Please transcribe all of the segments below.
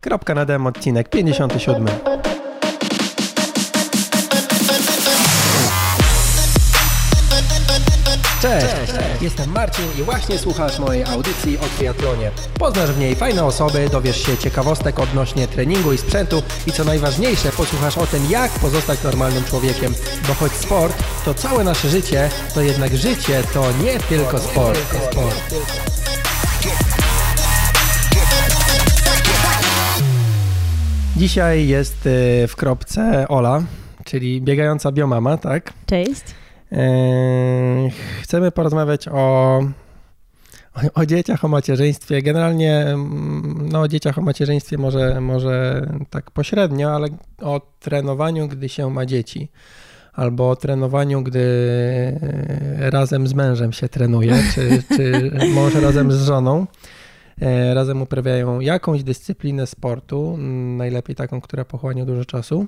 Kropka na dem, odcinek 57. Cześć, jestem Marcin i właśnie słuchasz mojej audycji o triatlonie. Poznasz w niej fajne osoby, dowiesz się ciekawostek odnośnie treningu i sprzętu i co najważniejsze, posłuchasz o tym, jak pozostać normalnym człowiekiem. Bo choć sport to całe nasze życie, to jednak życie to nie tylko sport. sport. Dzisiaj jest y, w kropce Ola, czyli biegająca biomama, tak? Cześć. Eee, Chcemy porozmawiać o, o, dzieciach, o macierzyństwie. Generalnie mm, no, o dzieciach, o macierzyństwie może, może tak pośrednio, ale o trenowaniu, gdy się ma dzieci. Albo o trenowaniu, gdy razem z mężem się trenuje, czy, czy może razem z żoną. E, Razem uprawiają jakąś dyscyplinę sportu, mm, najlepiej taką, która pochłania dużo czasu.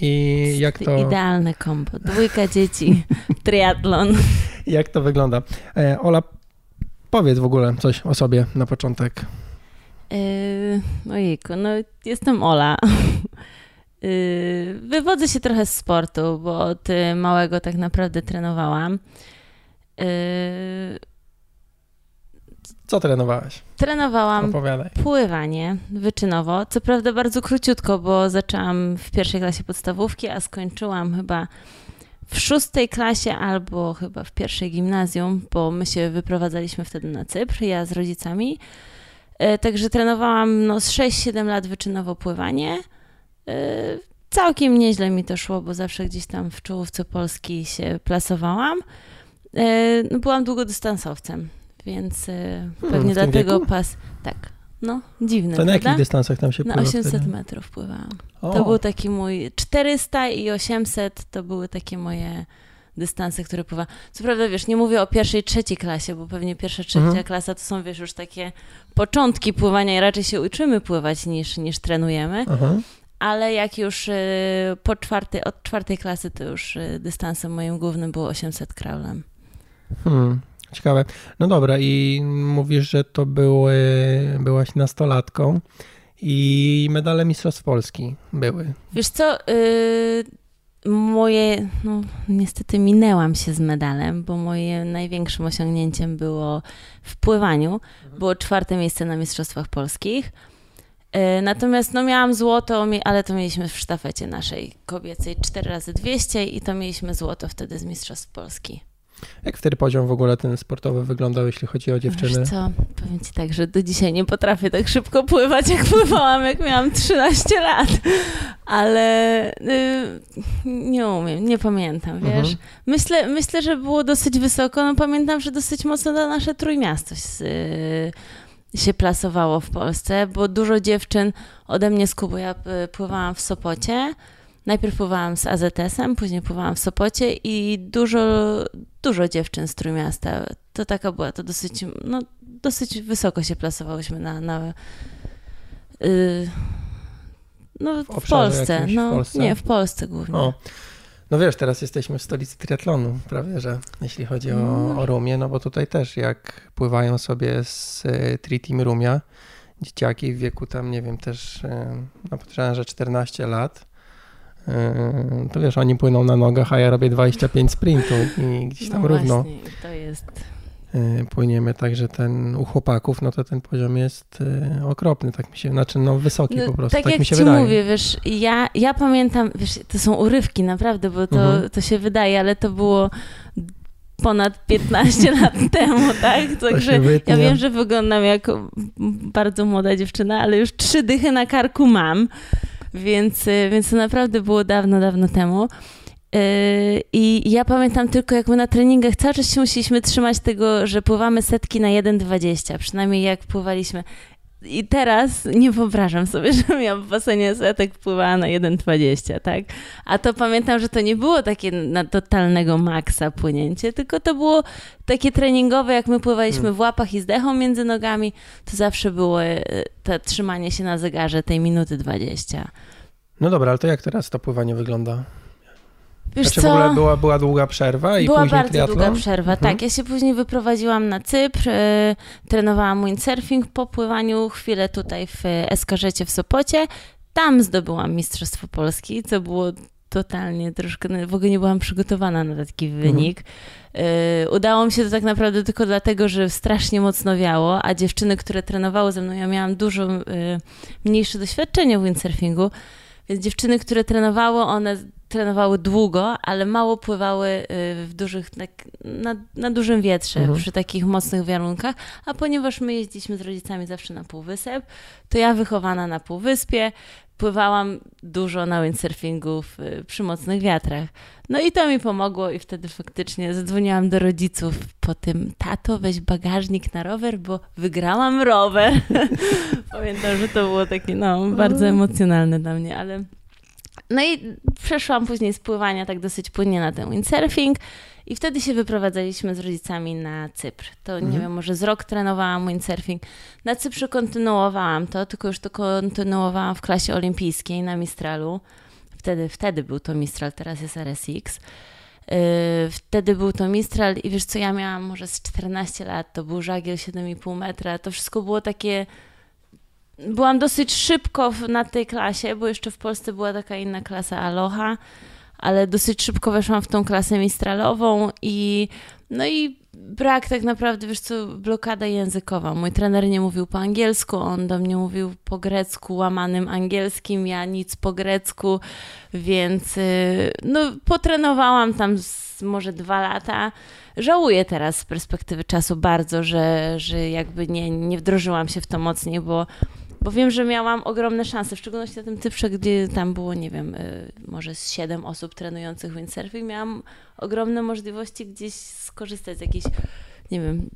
I jak to, Idealne kombo. Dwójka dzieci, triatlon. jak to wygląda? E, Ola, powiedz w ogóle coś o sobie na początek. Yy, ojejku, no jestem Ola. Yy, wywodzę się trochę z sportu, bo od małego tak naprawdę trenowałam. Yy, Co trenowałaś? trenowałam Opowiadaj. pływanie wyczynowo. Co prawda bardzo króciutko, bo zaczęłam w pierwszej klasie podstawówki, a skończyłam chyba w szóstej klasie albo chyba w pierwszej gimnazjum, bo my się wyprowadzaliśmy wtedy na Cypr, ja z rodzicami. E, Także trenowałam no, z 6-7 lat wyczynowo pływanie. E, Całkiem nieźle mi to szło, bo zawsze gdzieś tam w czołówce Polski się plasowałam. E, No, byłam długodystansowcem, więc pewnie Hmm, tym dlatego pas. Tak, no dziwne, To na jakich dystansach tam się Na pływa 800 wtedy? metrów pływałam. O, To był taki mój 400 i 800 to były takie moje dystanse, które pływałam. Co prawda, wiesz, nie mówię o pierwszej, trzeciej klasie, bo pewnie pierwsza, trzecia Mhm. klasa to są, wiesz, już takie początki pływania i raczej się uczymy pływać niż, niż trenujemy, Aha. ale jak już y, po czwartej, od czwartej klasy to już y, dystansem moim głównym było 800 kraulem. Hmm, ciekawe. No dobra, i mówisz, że to były, byłaś nastolatką i medale Mistrzostw Polski były. Wiesz co, y, moje, no niestety minęłam się z medalem, bo moje największym osiągnięciem było w pływaniu. Było czwarte miejsce na Mistrzostwach Polskich. Y, Natomiast no miałam złoto, ale to mieliśmy w sztafecie naszej kobiecej 4 razy 200 i to mieliśmy złoto wtedy z Mistrzostw Polski. Jak wtedy poziom w ogóle ten sportowy wyglądał, jeśli chodzi o dziewczyny? Wiesz co, powiem Ci tak, że do dzisiaj nie potrafię tak szybko pływać, jak pływałam, jak miałam 13 lat. Ale y, nie umiem, nie pamiętam, wiesz. Mhm. Myślę, myślę, że było dosyć wysoko. No pamiętam, że dosyć mocno to nasze trójmiasto s- y, się plasowało w Polsce, bo dużo dziewczyn ode mnie z Kubą, ja y, pływałam w Sopocie. Najpierw pływałam z AZS-em, później pływałam w Sopocie i dużo, dużo dziewczyn z Trójmiasta. To taka była, to dosyć, no, dosyć wysoko się plasowałyśmy na, na y, no, w, obszarze Polsce. jakimś w no, Polsce? Nie, w Polsce głównie. O. No wiesz, teraz jesteśmy w stolicy triatlonu, prawie że, jeśli chodzi o, No. o Rumię, no bo tutaj też jak pływają sobie z y, Tri Team Rumia, dzieciaki w wieku tam, nie wiem, też, y, no podejrzewam, że 14 lat, to wiesz, oni płyną na nogach, a ja robię 25 sprintów i gdzieś tam no równo Właśnie, to jest... y, płyniemy, także ten u chłopaków, no to ten poziom jest y, okropny, tak mi się, znaczy no wysoki No, po prostu, tak, tak, jak mi się ci wydaje. mówię, wiesz, ja, ja pamiętam, wiesz, to są urywki naprawdę, bo to, Mhm. to się wydaje, ale to było ponad 15 lat temu, tak? Także ja wiem, że wyglądam jak bardzo młoda dziewczyna, ale już trzy dychy na karku mam, więc, y, więc to naprawdę było dawno, dawno temu. Yy, I ja pamiętam tylko, jak my na treningach cały czas się musieliśmy trzymać tego, że pływamy setki na 1,20, przynajmniej jak pływaliśmy. I teraz nie wyobrażam sobie, żebym ja w basenie setek pływała na 1,20, tak? A to pamiętam, że to nie było takie na totalnego maksa płynięcie, tylko to było takie treningowe, jak my pływaliśmy Hmm. w łapach i z dechą między nogami, to zawsze było e, to trzymanie się na zegarze tej minuty 20. No dobra, ale to jak teraz to pływanie wygląda? Wiesz Znaczy co? w ogóle była, była długa przerwa i Była później bardzo triatlon? długa przerwa, Mhm. tak. Ja się później wyprowadziłam na Cypr, y, trenowałam windsurfing po pływaniu, chwilę tutaj w Eskarzecie w Sopocie. Tam zdobyłam Mistrzostwo Polski, co było totalnie troszkę, no, w ogóle nie byłam przygotowana na taki Mhm. wynik. Y, udało mi się to tak naprawdę tylko dlatego, że strasznie mocno wiało, a dziewczyny, które trenowały ze mną, ja miałam dużo y, mniejsze doświadczenie w windsurfingu, więc dziewczyny, które trenowały, one trenowały długo, ale mało pływały y, w dużych, tak, na, na dużym wietrze, Mhm. przy takich mocnych warunkach, a ponieważ my jeździliśmy z rodzicami zawsze na półwysep, to ja wychowana na półwyspie, pływałam dużo na windsurfingu w, y, przy mocnych wiatrach. No i to mi pomogło i wtedy faktycznie zadzwoniłam do rodziców po tym, tato weź bagażnik na rower, bo wygrałam rower. Pamiętam, że to było takie, no, bardzo emocjonalne dla mnie, ale... No i przeszłam później z pływania tak dosyć płynnie na ten windsurfing i wtedy się wyprowadzaliśmy z rodzicami na Cypr. To nie Mhm. wiem, może z rok trenowałam windsurfing. Na Cyprze kontynuowałam to, tylko już to kontynuowałam w klasie olimpijskiej na Mistralu. Wtedy, wtedy był to Mistral, teraz jest RSX. Yy, wtedy był to Mistral i wiesz co, ja miałam może z 14 lat, to był żagiel 7,5 metra, to wszystko było takie... Byłam dosyć szybko w, na tej klasie, bo jeszcze w Polsce była taka inna klasa Aloha, ale dosyć szybko weszłam w tą klasę mistralową i no i brak tak naprawdę, wiesz co, blokada językowa. Mój trener nie mówił po angielsku, on do mnie mówił po grecku, łamanym angielskim, ja nic po grecku, więc y, no potrenowałam tam z może dwa lata. Żałuję teraz z perspektywy czasu bardzo, że, że jakby nie, nie wdrożyłam się w to mocniej, bo bo wiem, że miałam ogromne szanse, w szczególności na tym Cyprze, gdzie tam było, nie wiem, y, może z siedem osób trenujących windsurfing, miałam ogromne możliwości gdzieś skorzystać z jakiejś, nie wiem,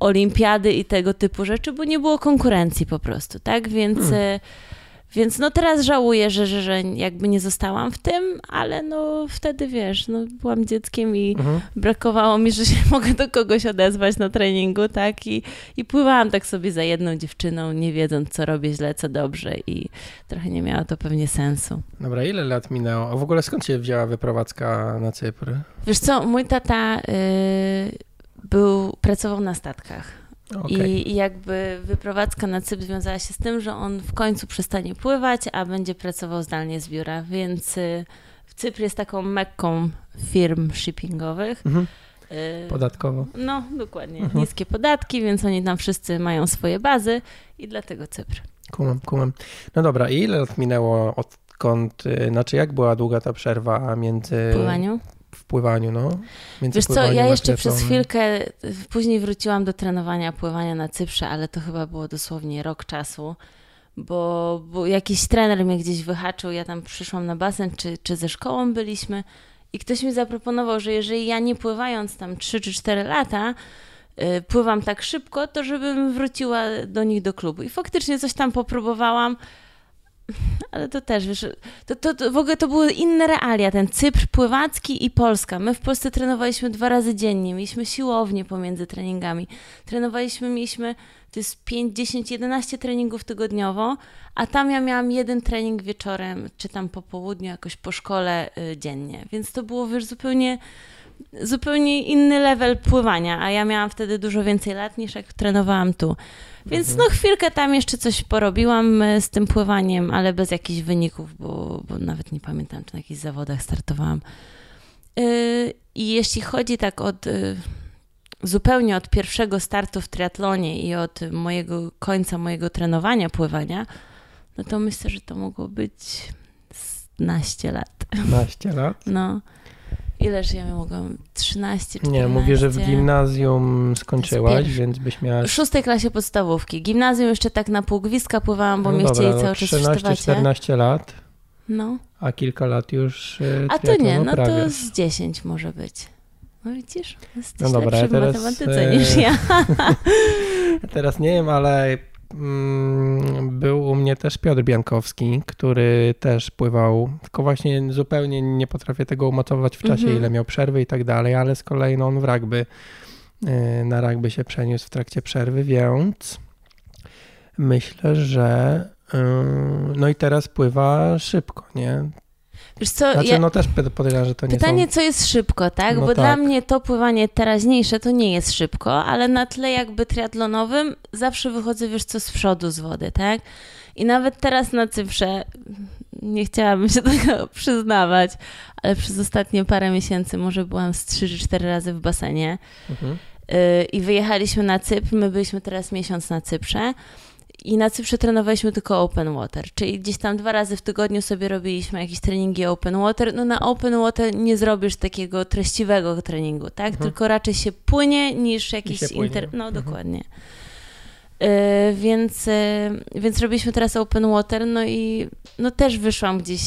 olimpiady i tego typu rzeczy, bo nie było konkurencji po prostu, tak? Więc, Hmm. Więc no teraz żałuję, że, że, że jakby nie zostałam w tym, ale no wtedy, wiesz, no byłam dzieckiem i Mhm. brakowało mi, że się mogę do kogoś odezwać na treningu, tak? I, I pływałam tak sobie za jedną dziewczyną, nie wiedząc, co robię źle, co dobrze i trochę nie miało to pewnie sensu. Dobra, ile lat minęło? A w ogóle skąd się wzięła wyprowadzka na Cypr? Wiesz co, mój tata y, był, pracował na statkach. Okej. I, I jakby wyprowadzka na Cypr związała się z tym, że on w końcu przestanie pływać, a będzie pracował zdalnie z biura, więc y, Cypr jest taką mekką firm shippingowych. Mhm. Y, Podatkowo. No, dokładnie. Mhm. Niskie podatki, więc oni tam wszyscy mają swoje bazy i dlatego Cypr. Kumam, kumam. No dobra, i ile lat minęło odkąd, y, znaczy jak była długa ta przerwa między... W pływaniu. W pływaniu, no. Między Wiesz co, ja jeszcze przez chwilkę, później wróciłam do trenowania pływania na Cyprze, ale to chyba było dosłownie rok czasu, bo, bo jakiś trener mnie gdzieś wyhaczył, ja tam przyszłam na basen, czy, czy ze szkołą byliśmy i ktoś mi zaproponował, że jeżeli ja nie pływając tam 3 czy 4 lata, y, pływam tak szybko, to żebym wróciła do nich do klubu. I faktycznie coś tam popróbowałam, ale to też, wiesz, to, to, to w ogóle to były inne realia, ten Cypr pływacki i Polska. My w Polsce trenowaliśmy dwa razy dziennie, mieliśmy siłownię pomiędzy treningami. Trenowaliśmy, mieliśmy, to jest 5, 10, 11 treningów tygodniowo, a tam ja miałam jeden trening wieczorem, czy tam po południu, jakoś po szkole y, dziennie. Więc to było, wiesz, zupełnie zupełnie inny level pływania, a ja miałam wtedy dużo więcej lat niż jak trenowałam tu. Więc Mhm. no chwilkę tam jeszcze coś porobiłam e, z tym pływaniem, ale bez jakichś wyników, bo, bo nawet nie pamiętam, czy na jakichś zawodach startowałam. Yy, I jeśli chodzi tak od y, zupełnie od pierwszego startu w triatlonie i od mojego końca mojego trenowania pływania, no to myślę, że to mogło być 15 lat. 15 lat. No. Ileż ja mogłam? 13, 14? Nie, mówię, że w gimnazjum skończyłaś, więc byś miała... W szóstej klasie podstawówki. Gimnazjum jeszcze tak na pół gwizdka pływałam, bo no mnie dobra, chcieli cały czas w sztywacie. 13-14 lat, No. a kilka lat już y, A to nie, no to uprawiasz. z 10 może być. No widzisz, jesteś No dobra, lepszy ja teraz, w matematyce e, niż ja. Teraz nie wiem, ale mnie też Piotr Biankowski, który też pływał, tylko właśnie zupełnie nie potrafię tego umocować w czasie, Mhm. ile miał przerwy i tak dalej, ale z kolei no, on w rugby, y, na rugby się przeniósł w trakcie przerwy, więc myślę, że y, no i teraz pływa szybko, nie? Wiesz co, Znaczy, ja, no też podejrzewam, że to nie pytanie, są... co jest szybko, tak? No Bo tak. dla mnie to pływanie teraźniejsze to nie jest szybko, ale na tle jakby triatlonowym zawsze wychodzę, wiesz co, z przodu z wody, tak? I nawet teraz na Cyprze, nie chciałabym się tego przyznawać, ale przez ostatnie parę miesięcy może byłam z 3 czy 4 razy w basenie. Mhm. Yy, i wyjechaliśmy na Cypr. My byliśmy teraz miesiąc na Cyprze. I na Cyprze trenowaliśmy tylko open water, czyli gdzieś tam dwa razy w tygodniu sobie robiliśmy jakieś treningi open water. No na open water nie zrobisz takiego treściwego treningu, tak? Mhm. Tylko raczej się płynie niż jakiś się płynie. inter... No Mhm. dokładnie. Yy, więc, yy, więc robiliśmy teraz open water, no i no też wyszłam gdzieś,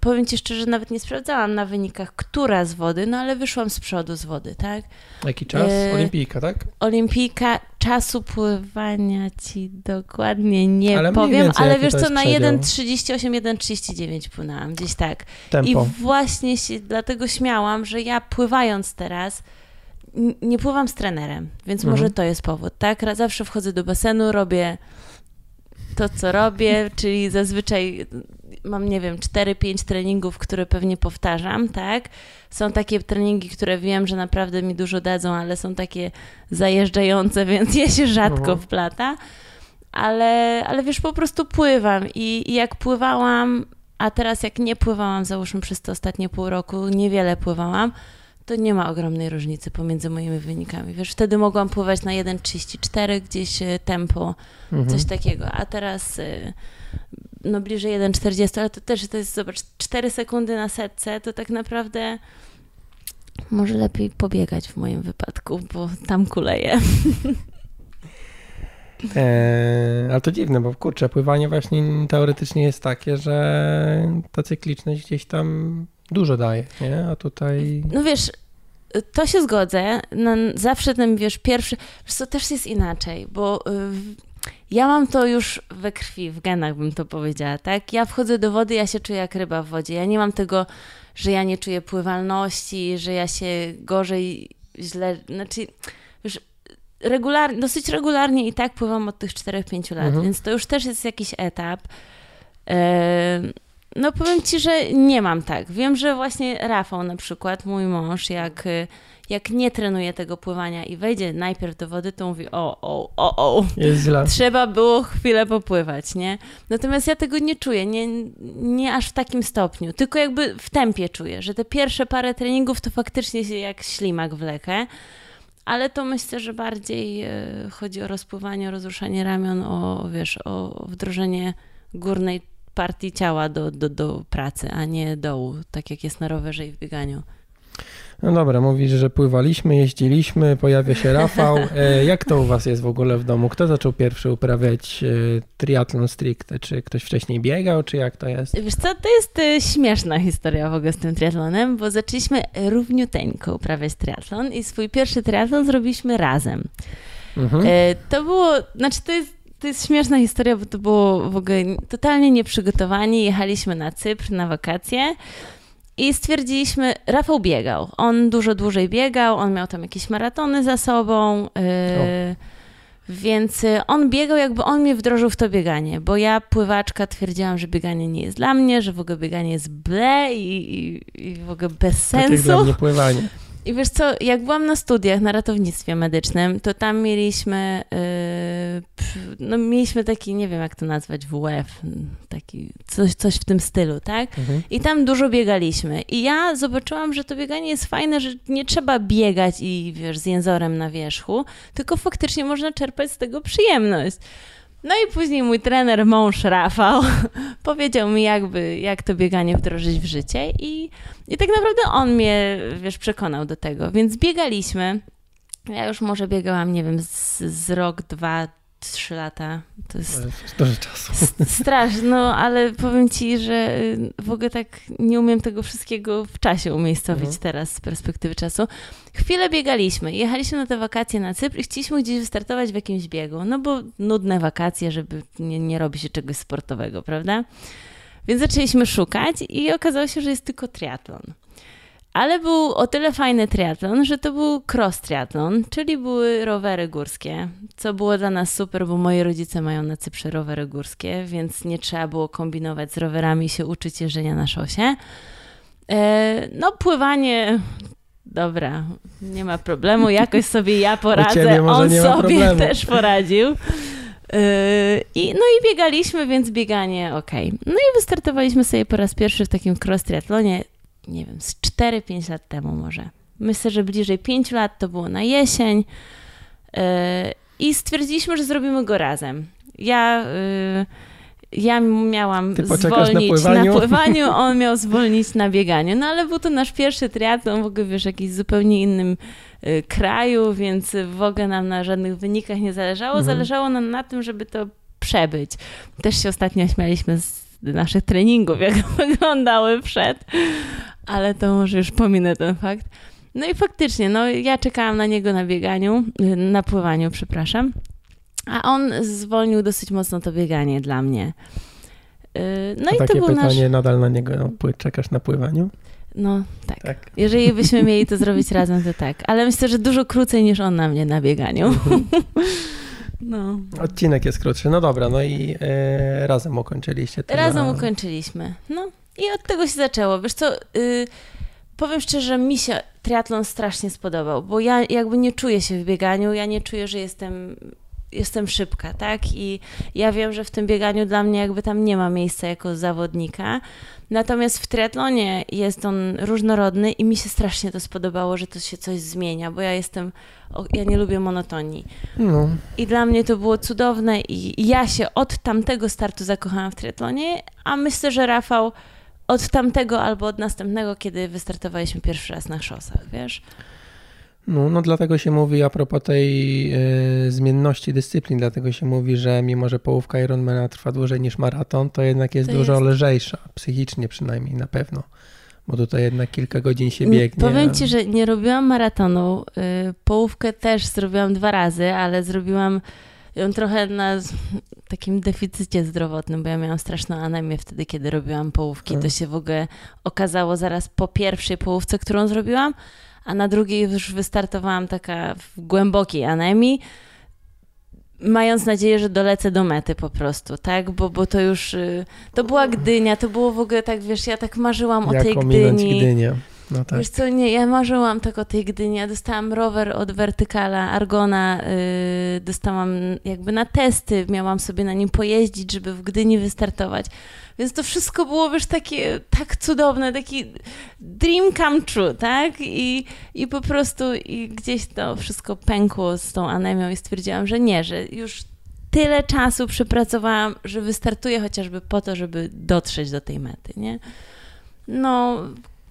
powiem Ci szczerze, nawet nie sprawdzałam na wynikach, która z wody, no ale wyszłam z przodu z wody, tak? Jaki czas? Yy, Olimpijka, tak? Olimpijka czasu pływania ci dokładnie nie Ale powiem, ale wiesz co, na przedział? 1,38, 1,39 płynęłam, gdzieś tak. Tempo. I właśnie się dlatego śmiałam, że ja pływając teraz nie pływam z trenerem, więc Mhm. może to jest powód, tak? Zawsze wchodzę do basenu, robię to, co robię, czyli zazwyczaj mam, nie wiem, 4-5 treningów, które pewnie powtarzam, tak? Są takie treningi, które wiem, że naprawdę mi dużo dadzą, ale są takie zajeżdżające, więc je się rzadko Mhm. wplata. Ale, ale wiesz, po prostu pływam i, i jak pływałam, a teraz jak nie pływałam, załóżmy przez te ostatnie pół roku, niewiele pływałam, to nie ma ogromnej różnicy pomiędzy moimi wynikami. Wiesz, wtedy mogłam pływać na 1,34 gdzieś e, tempo, Mhm. coś takiego, a teraz y, no bliżej 1,40, ale to też to jest, zobacz, 4 sekundy na setce, to tak naprawdę może lepiej pobiegać w moim wypadku, bo tam kuleje. Eee, ale to dziwne, bo kurczę, pływanie właśnie teoretycznie jest takie, że ta cykliczność gdzieś tam dużo daje, nie? A tutaj... No wiesz, to się zgodzę, no, zawsze ten, wiesz, pierwszy, wiesz co, też jest inaczej, bo y, ja mam to już we krwi, w genach bym to powiedziała, tak? Ja wchodzę do wody, ja się czuję jak ryba w wodzie, ja nie mam tego, że ja nie czuję pływalności, że ja się gorzej, źle, znaczy, wiesz, regularnie, dosyć regularnie i tak pływam od tych 4-5 lat, Mhm. więc to już też jest jakiś etap. E, no powiem Ci, że nie mam tak. Wiem, że właśnie Rafał na przykład, mój mąż, jak, y, jak nie trenuje tego pływania i wejdzie najpierw do wody, to mówi o, o, o, o, Jest źle. trzeba było chwilę popływać, nie? Natomiast ja tego nie czuję, nie, nie aż w takim stopniu, tylko jakby w tempie czuję, że te pierwsze parę treningów to faktycznie się jak ślimak wlekę, ale to myślę, że bardziej e, chodzi o rozpływanie, o rozruszanie ramion, o, wiesz, o wdrożenie górnej partii ciała do, do, do pracy, a nie dołu, tak jak jest na rowerze i w bieganiu. No dobra, mówisz, że pływaliśmy, jeździliśmy, pojawia się Rafał. E, jak to u was jest w ogóle w domu? Kto zaczął pierwszy uprawiać e, triatlon stricte? Czy ktoś wcześniej biegał, czy jak to jest? Wiesz co, to jest e, śmieszna historia w ogóle z tym triatlonem, bo zaczęliśmy równiuteńko uprawiać triatlon i swój pierwszy triatlon zrobiliśmy razem. Mhm. To było, znaczy to jest, to jest śmieszna historia, bo to było w ogóle totalnie nieprzygotowani. Jechaliśmy na Cypr na wakacje i stwierdziliśmy, Rafał biegał. On dużo dłużej biegał, on miał tam jakieś maratony za sobą. e, Więc e, on biegał, jakby on mnie wdrożył w to bieganie, bo ja, pływaczka, twierdziłam, że bieganie nie jest dla mnie, że w ogóle bieganie jest ble i, i, i w ogóle bez Tak jak dla sensu. mnie pływanie. I wiesz co, jak byłam na studiach na ratownictwie medycznym, to tam mieliśmy, yy, pff, no mieliśmy taki, nie wiem jak to nazwać, WF, taki coś, coś w tym stylu, tak? Mhm. I tam dużo biegaliśmy. I ja zobaczyłam, że to bieganie jest fajne, że nie trzeba biegać i wiesz, z jęzorem na wierzchu, tylko faktycznie można czerpać z tego przyjemność. No i później mój trener, mąż Rafał, powiedział mi jakby, jak to bieganie wdrożyć w życie i, i tak naprawdę on mnie, wiesz, przekonał do tego. Więc biegaliśmy. Ja już może biegałam, nie wiem, z, z rok, dwa, trzy lata. To jest To jest Dużo czasu. Straszne, no ale powiem ci, że y, w ogóle tak nie umiem tego wszystkiego w czasie umiejscowić Mhm. teraz z perspektywy czasu. Chwilę biegaliśmy, jechaliśmy na te wakacje na Cypr i chcieliśmy gdzieś wystartować w jakimś biegu, no bo nudne wakacje, żeby nie, nie robi się czegoś sportowego, prawda? Więc zaczęliśmy szukać i okazało się, że jest tylko triatlon. Ale był o tyle fajny triatlon, że to był cross triatlon, czyli były rowery górskie, co było dla nas super, bo moi rodzice mają na Cyprze rowery górskie, więc nie trzeba było kombinować z rowerami i się uczyć jeżdżenia na szosie. E, no, pływanie dobra, nie ma problemu, jakoś sobie ja poradzę, on sobie też poradził. Yy, I, no i biegaliśmy, więc bieganie ok. No i wystartowaliśmy sobie po raz pierwszy w takim cross triathlonie, nie wiem, z 4-5 lat temu może. Myślę, że bliżej 5 lat to było na jesień. Yy, I stwierdziliśmy, że zrobimy go razem. Ja yy, ja miałam zwolnić na, na pływaniu, on miał zwolnić na bieganiu. No ale był to nasz pierwszy triatlon, w ogóle wiesz, w jakimś zupełnie innym y, kraju, więc w ogóle nam na żadnych wynikach nie zależało. Mhm. Zależało nam na tym, żeby to przebyć. Też się ostatnio śmialiśmy z naszych treningów, jak wyglądały przed, ale to może już pominę ten fakt. No i faktycznie, no ja czekałam na niego na bieganiu, na pływaniu, przepraszam. A on zwolnił dosyć mocno to bieganie dla mnie. Y, no A i takie to był pytanie nasz... nadal na niego no, czekasz na pływaniu? No tak. tak. Jeżeli byśmy mieli to zrobić razem, to tak. Ale myślę, że dużo krócej niż on na mnie na bieganiu. No. Odcinek jest krótszy. No dobra, no i e, razem ukończyliście. Razem ukończyliśmy. No i od tego się zaczęło. Wiesz co, y, powiem szczerze, że mi się triatlon strasznie spodobał, bo ja jakby nie czuję się w bieganiu, ja nie czuję, że jestem jestem szybka, tak? I ja wiem, że w tym bieganiu dla mnie jakby tam nie ma miejsca jako zawodnika. Natomiast w triatlonie jest on różnorodny i mi się strasznie to spodobało, że to się coś zmienia, bo ja jestem, ja nie lubię monotonii. No. I dla mnie to było cudowne i ja się od tamtego startu zakochałam w triatlonie, a myślę, że Rafał od tamtego albo od następnego, kiedy wystartowaliśmy pierwszy raz na szosach, wiesz? No, no dlatego się mówi a propos tej y, zmienności dyscyplin, dlatego się mówi, że mimo, że połówka Ironmana trwa dłużej niż maraton, to jednak jest to dużo jest... lżejsza, psychicznie przynajmniej na pewno, bo tutaj jednak kilka godzin się biegnie. Powiem Ci, że nie robiłam maratonu, y, połówkę też zrobiłam dwa razy, ale zrobiłam ją trochę na takim deficycie zdrowotnym, bo ja miałam straszną anemię wtedy, kiedy robiłam połówki. To hmm. się w ogóle okazało zaraz po pierwszej połówce, którą zrobiłam, a na drugiej już wystartowałam taka w głębokiej anemii, mając nadzieję, że dolecę do mety po prostu, tak? Bo, bo to już, y, to była Gdynia, to było w ogóle tak, wiesz, ja tak marzyłam Jak o tej Gdyni. Gdynię. No tak. Wiesz co, nie, ja marzyłam tak o tej Gdyni. Ja dostałam rower od Wertykala, Argona, yy, dostałam jakby na testy, miałam sobie na nim pojeździć, żeby w Gdyni wystartować. Więc to wszystko było, wiesz, takie tak cudowne, taki dream come true, tak? I, i po prostu i gdzieś to wszystko pękło z tą anemią i stwierdziłam, że nie, że już tyle czasu przepracowałam, że wystartuję chociażby po to, żeby dotrzeć do tej mety, nie? No,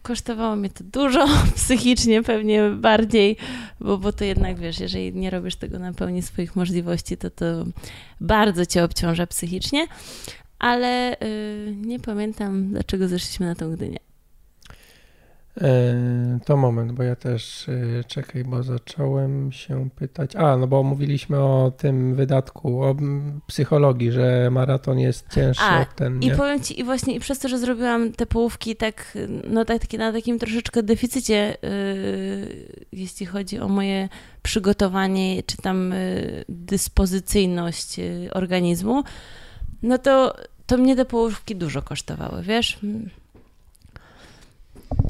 kosztowało mnie to dużo, psychicznie pewnie bardziej, bo, bo to jednak, wiesz, jeżeli nie robisz tego na pełni swoich możliwości, to to bardzo cię obciąża psychicznie, ale yy, nie pamiętam, dlaczego zeszliśmy na tą Gdynię. E, to moment, bo ja też e, czekaj, bo zacząłem się pytać. A, no bo mówiliśmy o tym wydatku, o psychologii, że maraton jest cięższy A, od ten. Nie? I powiem ci, i właśnie i przez to, że zrobiłam te połówki tak, no tak, na takim troszeczkę deficycie, yy, jeśli chodzi o moje przygotowanie, czy tam yy, dyspozycyjność yy, organizmu, no to, to mnie te połówki dużo kosztowały, wiesz?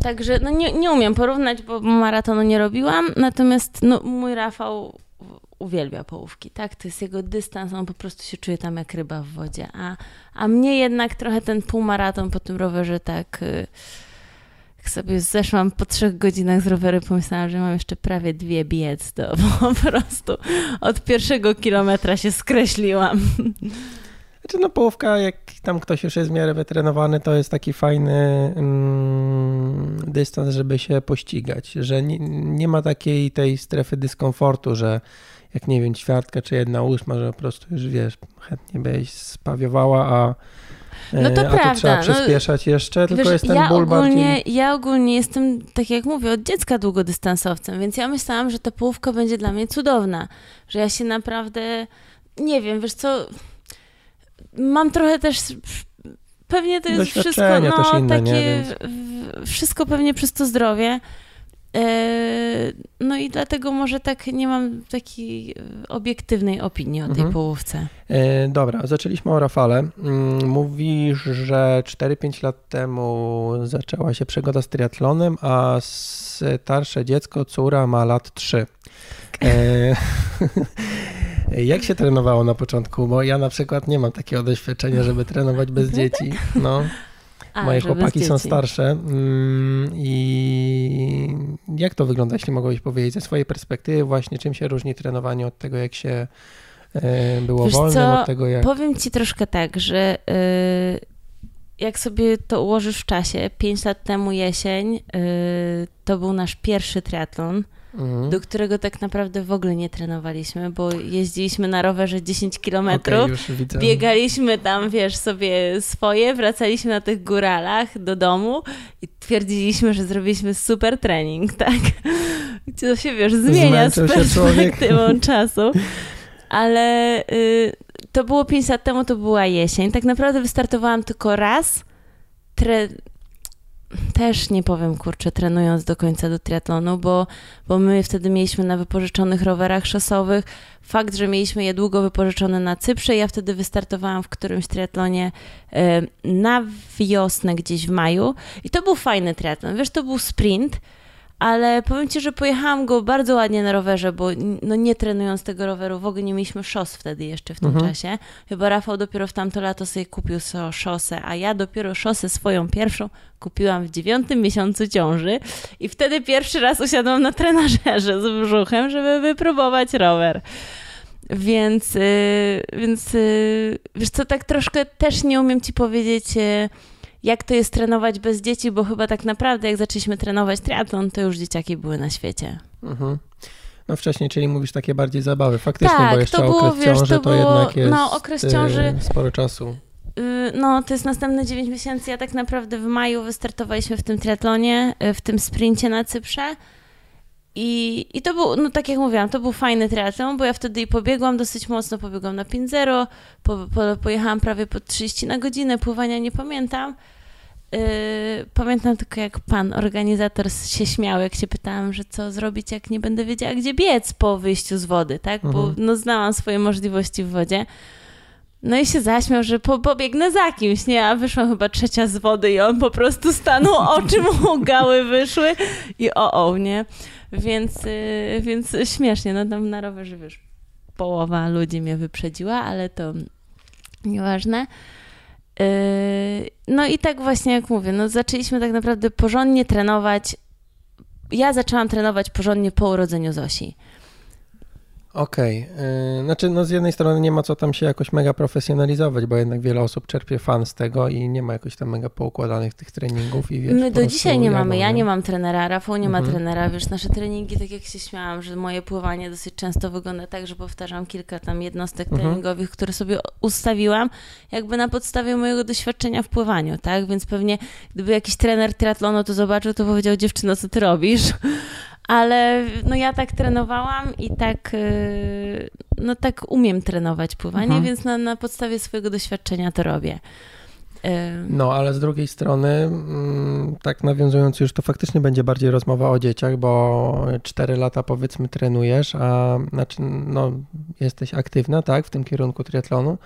Także no nie, nie umiem porównać, bo maratonu nie robiłam, natomiast no, mój Rafał uwielbia połówki, tak? To jest jego dystans, on po prostu się czuje tam jak ryba w wodzie, a, a mnie jednak trochę ten półmaraton po tym rowerze tak... Y, jak sobie zeszłam po trzech godzinach z roweru, pomyślałam, że mam jeszcze prawie dwie biec, to po prostu od pierwszego kilometra się skreśliłam. Znaczy no połówka, jak tam ktoś już jest w miarę wytrenowany, to jest taki fajny mm, dystans, żeby się pościgać, że nie, nie, ma takiej tej strefy dyskomfortu, że jak nie wiem, ćwiartka czy jedna ósma, że po prostu już wiesz, chętnie byś spawiowała, a no to e, a prawda. trzeba no, przyspieszać jeszcze, tylko wiesz, jest ten ja ból ogólnie, bardziej... Ja ogólnie jestem, tak jak mówię, od dziecka długodystansowcem, więc ja myślałam, że ta połówka będzie dla mnie cudowna, że ja się naprawdę, nie wiem, wiesz co mam trochę też pewnie to jest wszystko, no, inne, takie, nie? Więc... wszystko pewnie przez to zdrowie. E, no i dlatego może tak nie mam takiej obiektywnej opinii o tej mhm. połówce. E, dobra, zaczęliśmy o Rafale. Mm, mówisz, że 4-5 lat temu zaczęła się przygoda z triatlonem, a starsze dziecko, córa ma lat 3. E, jak się trenowało na początku? Bo ja na przykład nie mam takiego doświadczenia, żeby trenować bez dzieci. No. A, Moje chłopaki są starsze. Mm, I jak to wygląda, jeśli mogłeś powiedzieć ze swojej perspektywy, właśnie czym się różni trenowanie od tego, jak się e, było Wiesz wolnym, co? od tego, jak. Powiem ci troszkę tak, że y, jak sobie to ułożysz w czasie, 5 lat temu jesień, y, to był nasz pierwszy triatlon mhm. do którego tak naprawdę w ogóle nie trenowaliśmy, bo jeździliśmy na rowerze 10 kilometrów, okay, biegaliśmy tam, wiesz, sobie swoje, wracaliśmy na tych góralach do domu i twierdziliśmy, że zrobiliśmy super trening, tak? To się, wiesz, zmienia Zmęczył z perspektywą czasu. Ale y, to było 5 lat temu, to była jesień. Tak naprawdę wystartowałam tylko raz. Tre też nie powiem, kurczę, trenując do końca do triatlonu, bo, bo my wtedy mieliśmy na wypożyczonych rowerach szosowych. Fakt, że mieliśmy je długo wypożyczone na Cyprze, ja wtedy wystartowałam w którymś triatlonie na wiosnę, gdzieś w maju i to był fajny triatlon. Wiesz, to był sprint, ale powiem Ci, że pojechałam go bardzo ładnie na rowerze, bo no nie trenując tego roweru, w ogóle nie mieliśmy szos wtedy jeszcze w tym mhm. czasie. Chyba Rafał dopiero w tamto lato sobie kupił sobie szosę, a ja dopiero szosę swoją pierwszą kupiłam w dziewiątym miesiącu ciąży i wtedy pierwszy raz usiadłam na trenażerze z brzuchem, żeby wypróbować rower. Więc, yy, więc yy, wiesz co, tak troszkę też nie umiem Ci powiedzieć... Yy, jak to jest trenować bez dzieci, bo chyba tak naprawdę jak zaczęliśmy trenować triatlon, to już dzieciaki były na świecie. Mhm. No wcześniej, czyli mówisz takie bardziej zabawy. Faktycznie, tak, bo jeszcze to było, okres wiesz, ciąży to, było, to jednak jest no, okres ciąży, y, sporo czasu. Y, no, to jest następne 9 miesięcy. Ja tak naprawdę w maju wystartowaliśmy w tym triatlonie, y, w tym sprincie na Cyprze. I, I to był, no tak jak mówiłam, to był fajny triatlon, bo ja wtedy i pobiegłam dosyć mocno, pobiegłam na 5.0, po, po, pojechałam prawie po 30 na godzinę, pływania nie pamiętam. Yy, pamiętam tylko, jak pan organizator się śmiał, jak się pytałam, że co zrobić, jak nie będę wiedziała, gdzie biec po wyjściu z wody, tak? Mhm. Bo no, znałam swoje możliwości w wodzie. No i się zaśmiał, że po, pobiegnę za kimś, nie? A wyszłam chyba trzecia z wody i on po prostu stanął, oczy mu gały wyszły i o, o, nie? Więc, yy, więc śmiesznie, no tam na rowerze, wiesz, połowa ludzi mnie wyprzedziła, ale to nieważne. Yy, no i tak właśnie jak mówię, no zaczęliśmy tak naprawdę porządnie trenować. Ja zaczęłam trenować porządnie po urodzeniu Zosi. Okej. Okay. Znaczy, no z jednej strony nie ma co tam się jakoś mega profesjonalizować, bo jednak wiele osób czerpie fan z tego i nie ma jakoś tam mega poukładanych tych treningów. I wiesz, My do dzisiaj nie mamy. Ja nie mam trenera, Rafał nie mhm. ma trenera. Wiesz, nasze treningi, tak jak się śmiałam, że moje pływanie dosyć często wygląda tak, że powtarzam kilka tam jednostek mhm. treningowych, które sobie ustawiłam, jakby na podstawie mojego doświadczenia w pływaniu, tak? Więc pewnie gdyby jakiś trener triatlonu to zobaczył, to powiedział, dziewczyno, co ty robisz? Ale no ja tak trenowałam i tak, y, no tak umiem trenować pływanie, mhm. więc na, na podstawie swojego doświadczenia to robię. Y, no, ale z drugiej strony, mm, tak nawiązując już, to faktycznie będzie bardziej rozmowa o dzieciach, bo 4 lata powiedzmy trenujesz, a znaczy, no, jesteś aktywna, tak, w tym kierunku triatlonu,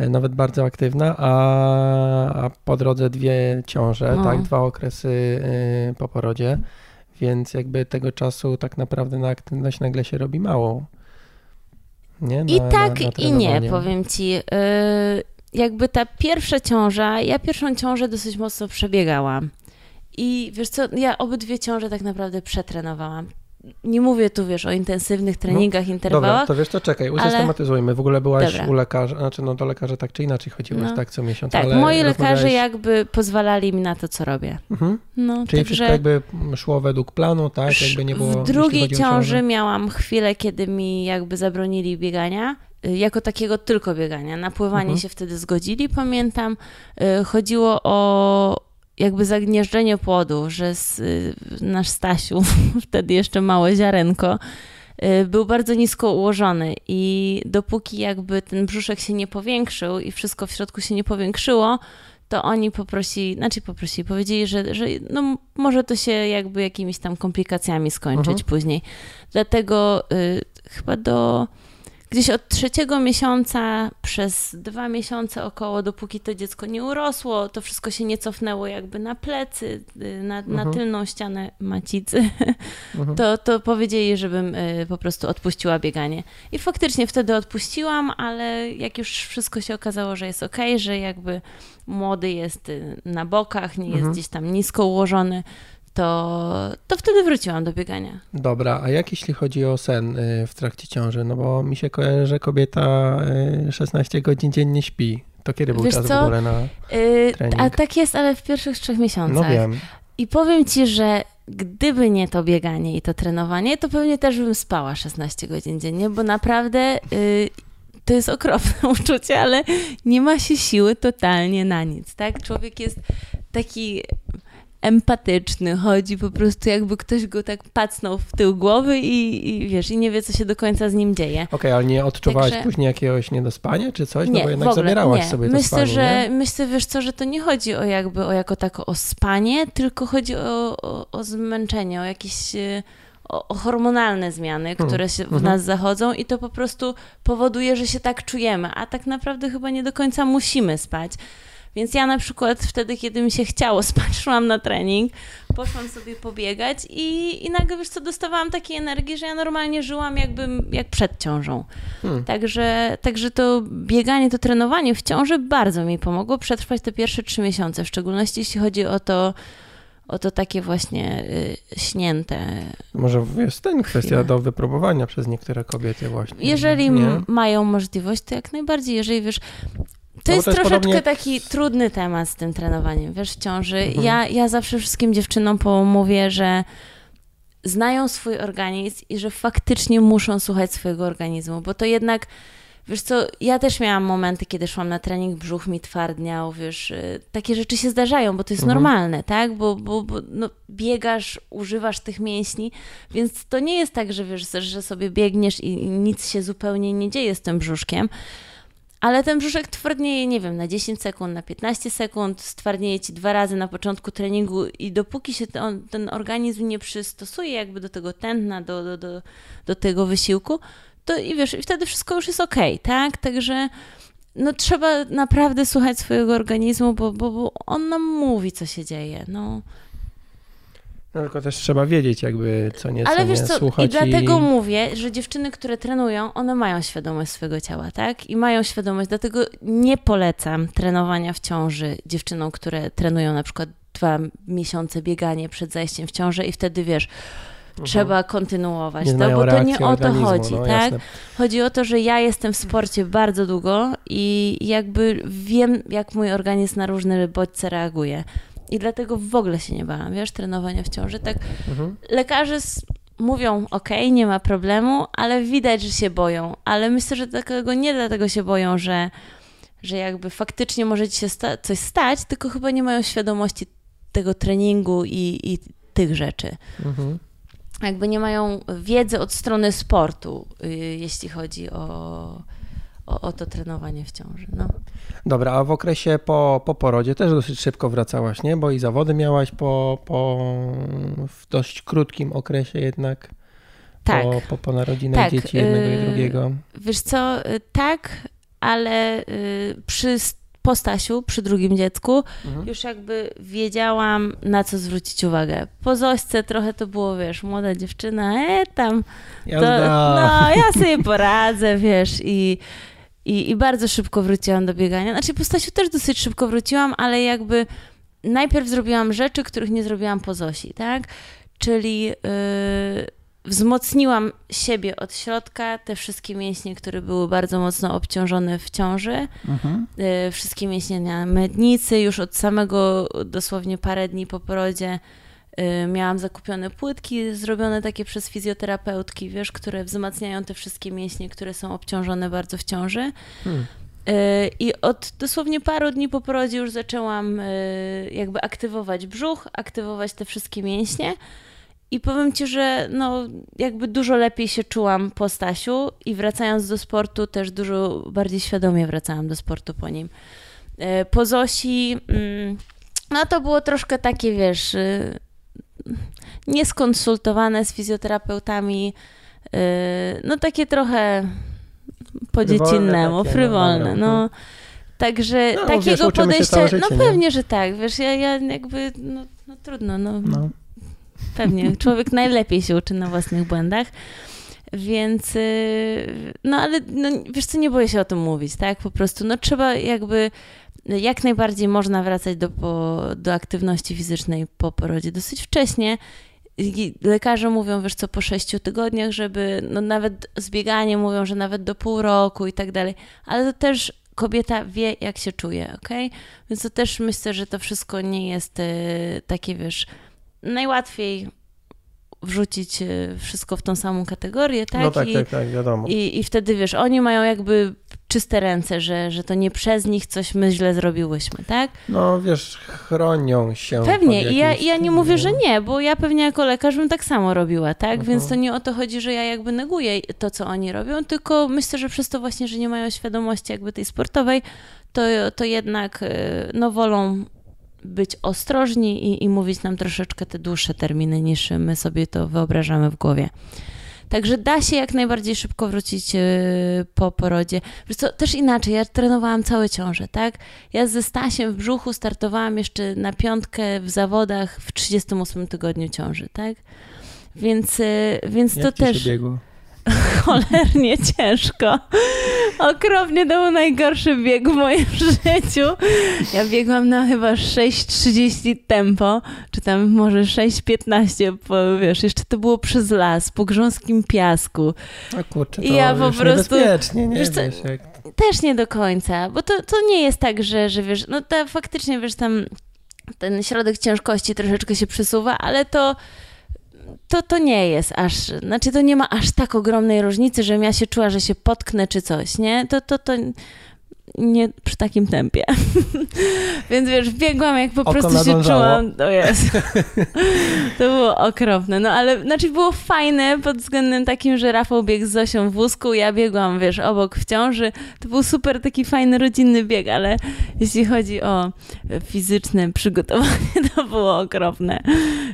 y, nawet bardzo aktywna, a, a po drodze dwie ciąże, no. tak, dwa okresy po porodzie więc jakby tego czasu tak naprawdę na aktywność nagle się robi mało. Nie? Na, I tak, na, na i nie, powiem ci. Yy, jakby ta pierwsza ciąża, ja pierwszą ciążę dosyć mocno przebiegałam. I wiesz co, ja obydwie ciąże tak naprawdę przetrenowałam nie mówię tu, wiesz, o intensywnych treningach, no, interwałach. Dobra, to wiesz co, czekaj, usystematyzujmy. W ogóle byłaś dobra. u lekarza, znaczy no do lekarza tak czy inaczej chodziłaś, no. tak, co miesiąc, Tak, moi lekarze jakby pozwalali mi na to, co robię. Mhm. No, Czyli także... wszystko jakby szło według planu, tak? Jakby nie było... W drugiej ciąży miałam chwilę, kiedy mi jakby zabronili biegania, y, jako takiego tylko biegania. Na pływanie mhm. się wtedy zgodzili, pamiętam. Y, chodziło o jakby zagnieżdżenie płodu, że z, y, nasz Stasiu, wtedy jeszcze małe ziarenko, y, był bardzo nisko ułożony i dopóki jakby ten brzuszek się nie powiększył i wszystko w środku się nie powiększyło, to oni poprosi, znaczy poprosili, powiedzieli, że, że no, może to się jakby jakimiś tam komplikacjami skończyć Mhm. później. Dlatego y, chyba do gdzieś od trzeciego miesiąca przez dwa miesiące około, dopóki to dziecko nie urosło, to wszystko się nie cofnęło jakby na plecy, y, na, na Mhm. tylną ścianę macicy, Mhm. to, to powiedzieli, żebym y, po prostu odpuściła bieganie. I faktycznie wtedy odpuściłam, ale jak już wszystko się okazało, że jest ok, że jakby młody jest y, na bokach, nie jest Mhm. gdzieś tam nisko ułożony, to, to wtedy wróciłam do biegania. Dobra, a jak jeśli chodzi o sen y, w trakcie ciąży? No bo mi się kojarzy, że kobieta y, 16 godzin dziennie śpi. To kiedy był Wiesz czas co? w ogóle na... Y, Trening. a tak jest, ale w pierwszych trzech miesiącach. No wiem. I powiem ci, że gdyby nie to bieganie i to trenowanie, to pewnie też bym spała 16 godzin dziennie, bo naprawdę y, to jest okropne uczucie, ale nie ma się siły totalnie na nic, tak? Człowiek jest taki empatyczny, chodzi po prostu jakby ktoś go tak pacnął w tył głowy i, i wiesz, i nie wie, co się do końca z nim dzieje. Okej, ale nie odczuwałaś Także- później jakiegoś niedospania czy coś? Nie, no bo jednak ogóle, zabierałaś nie. sobie to myślę, spanie, że, nie? Myślę, wiesz co, że to nie chodzi o jakby o jako tako o spanie, tylko chodzi o, o, o zmęczenie, o jakieś e, o, o hormonalne zmiany, Hmm, które się w mhm. nas zachodzą i to po prostu powoduje, że się tak czujemy, a tak naprawdę chyba nie do końca musimy spać. Więc ja na przykład wtedy, kiedy mi się chciało spać, szłam na trening, poszłam sobie pobiegać i, i nagle, wiesz co, dostawałam takiej energii, że ja normalnie żyłam jakbym, jak przed ciążą. Hmm. Także, także to bieganie, to trenowanie w ciąży bardzo mi pomogło przetrwać te pierwsze trzy miesiące, w szczególności jeśli chodzi o to, o to takie właśnie y, śnięte. Może jest ten kwestia Chwilę. do wypróbowania przez niektóre kobiety właśnie. Jeżeli nie? mają możliwość, to jak najbardziej, jeżeli wiesz... To No jest, to jest troszeczkę podobnie- taki trudny temat z tym trenowaniem, wiesz, w ciąży. Mhm. Ja, ja zawsze wszystkim dziewczynom mówię, że znają swój organizm i że faktycznie muszą słuchać swojego organizmu, bo to jednak, wiesz co, ja też miałam momenty, kiedy szłam na trening, brzuch mi twardniał, wiesz, y, takie rzeczy się zdarzają, bo to jest Mhm. normalne, tak, bo, bo, bo no, biegasz, używasz tych mięśni, więc to nie jest tak, że wiesz, że sobie biegniesz i nic się zupełnie nie dzieje z tym brzuszkiem, ale ten brzuszek twardnieje, nie wiem, na 10 sekund, na 15 sekund, stwardnieje ci dwa razy na początku treningu i dopóki się ten, ten organizm nie przystosuje jakby do tego tętna, do, do, do, do tego wysiłku, to i wiesz, i wtedy wszystko już jest okej, tak? Także no trzeba naprawdę słuchać swojego organizmu, bo, bo, bo on nam mówi, co się dzieje, no. No, tylko też trzeba wiedzieć jakby co nieco Ale wiesz nie co, słuchać i dlatego mówię, że dziewczyny, które trenują, one mają świadomość swojego ciała, tak? I mają świadomość, dlatego nie polecam trenowania w ciąży dziewczynom, które trenują na przykład dwa miesiące bieganie przed zajściem w ciążę i wtedy wiesz, Mhm. trzeba kontynuować, nie no, bo to nie o to organizmu, chodzi, no, tak? jasne. Chodzi o to, że ja jestem w sporcie bardzo długo i jakby wiem, jak mój organizm na różne bodźce reaguje. I dlatego w ogóle się nie bałam, wiesz, trenowania w ciąży. Tak Mhm. lekarze mówią, ok, nie ma problemu, ale widać, że się boją. Ale myślę, że takiego nie dlatego się boją, że, że jakby faktycznie może ci się sta- coś stać, tylko chyba nie mają świadomości tego treningu i, i tych rzeczy. Mhm. Jakby nie mają wiedzy od strony sportu, y, jeśli chodzi o, o, o to trenowanie w ciąży. No. Dobra, a w okresie po, po porodzie też dosyć szybko wracałaś, nie? Bo i zawody miałaś po, po w dość krótkim okresie jednak. Tak. Po, po, po narodzinach Tak, dzieci jednego yy, i drugiego. Wiesz co, y, tak, ale y, przy po Stasiu, przy drugim dziecku, Mhm. już jakby wiedziałam, na co zwrócić uwagę. Po Zośce trochę to było, wiesz, młoda dziewczyna, e, tam, to, no, ja sobie poradzę, wiesz, i, i, i bardzo szybko wróciłam do biegania. Znaczy, po Stasiu też dosyć szybko wróciłam, ale jakby najpierw zrobiłam rzeczy, których nie zrobiłam po Zosi, tak? Czyli yy, wzmocniłam siebie od środka, te wszystkie mięśnie, które były bardzo mocno obciążone w ciąży, Mhm. y, wszystkie mięśnie na mednicy, już od samego dosłownie parę dni po porodzie miałam zakupione płytki zrobione takie przez fizjoterapeutki, wiesz, które wzmacniają te wszystkie mięśnie, które są obciążone bardzo w ciąży. Hmm. Y, I od dosłownie paru dni po porodzie już zaczęłam y, jakby aktywować brzuch, aktywować te wszystkie mięśnie. I powiem Ci, że no, jakby dużo lepiej się czułam po Stasiu i wracając do sportu też dużo bardziej świadomie wracałam do sportu po nim. Po Zosi, mm, no to było troszkę takie, wiesz, y, nieskonsultowane z fizjoterapeutami, y, no takie trochę po dziecinemu, takie, no, frywolne, dobra. no. Także No, takiego wiesz, podejścia, całe życie, no nie? pewnie, że tak, wiesz, ja, ja jakby, no, no trudno, no, No. pewnie, człowiek najlepiej się uczy na własnych błędach, więc, y, no ale, no, wiesz co, nie boję się o tym mówić, tak, po prostu, no trzeba jakby, jak najbardziej można wracać do, po, do aktywności fizycznej po porodzie. Dosyć wcześnie, lekarze mówią, wiesz co, po sześciu tygodniach, żeby, no nawet z bieganiem mówią, że nawet do pół roku i tak dalej, ale to też kobieta wie, jak się czuje, ok? Więc to też myślę, że to wszystko nie jest e, takie, wiesz, najłatwiej wrzucić e, wszystko w tą samą kategorię, tak? no tak, I, tak, tak, wiadomo. i, I wtedy, wiesz, oni mają jakby czyste ręce, że, że to nie przez nich coś my źle zrobiłyśmy, tak? No wiesz, chronią się. Pewnie. I ja, ja nie mówię, że nie, bo ja pewnie jako lekarz bym tak samo robiła, tak? Mhm. Więc to nie o to chodzi, że ja jakby neguję to, co oni robią, tylko myślę, że przez to właśnie, że nie mają świadomości jakby tej sportowej, to, to jednak y, no wolą być ostrożni i, i mówić nam troszeczkę te dłuższe terminy, niż my sobie to wyobrażamy w głowie. Także da się jak najbardziej szybko wrócić y, po porodzie. Wiesz co, też inaczej, ja trenowałam całe ciąże, tak? Ja ze Stasiem w brzuchu startowałam jeszcze na piątkę w zawodach w 38 tygodniu ciąży, tak? Więc, y, więc Jak to też się biegło? cholernie ciężko. Okropnie to był najgorszy bieg w moim życiu. Ja biegłam na chyba 6.30 tempo, czy tam może 6.15, bo wiesz, jeszcze to było przez las, po grząskim piasku. A kurczę, to I ja po prostu- nie wiesz co, wiesz, jak... Też nie do końca, bo to, to nie jest tak, że, że wiesz, no to faktycznie wiesz, tam ten środek ciężkości troszeczkę się przesuwa, ale to, to, to nie jest aż, znaczy to nie ma aż tak ogromnej różnicy, żebym ja się czuła, że się potknę czy coś, nie? To, to, to nie przy takim tempie. Więc wiesz, biegłam jak po Oko prostu się nadążało. czułam. To jest. to było okropne. No ale znaczy było fajne pod względem takim, że Rafał biegł z Zosią w wózku, ja biegłam, wiesz, obok w ciąży. To był super taki fajny, rodzinny bieg, ale jeśli chodzi o fizyczne przygotowanie, to było okropne.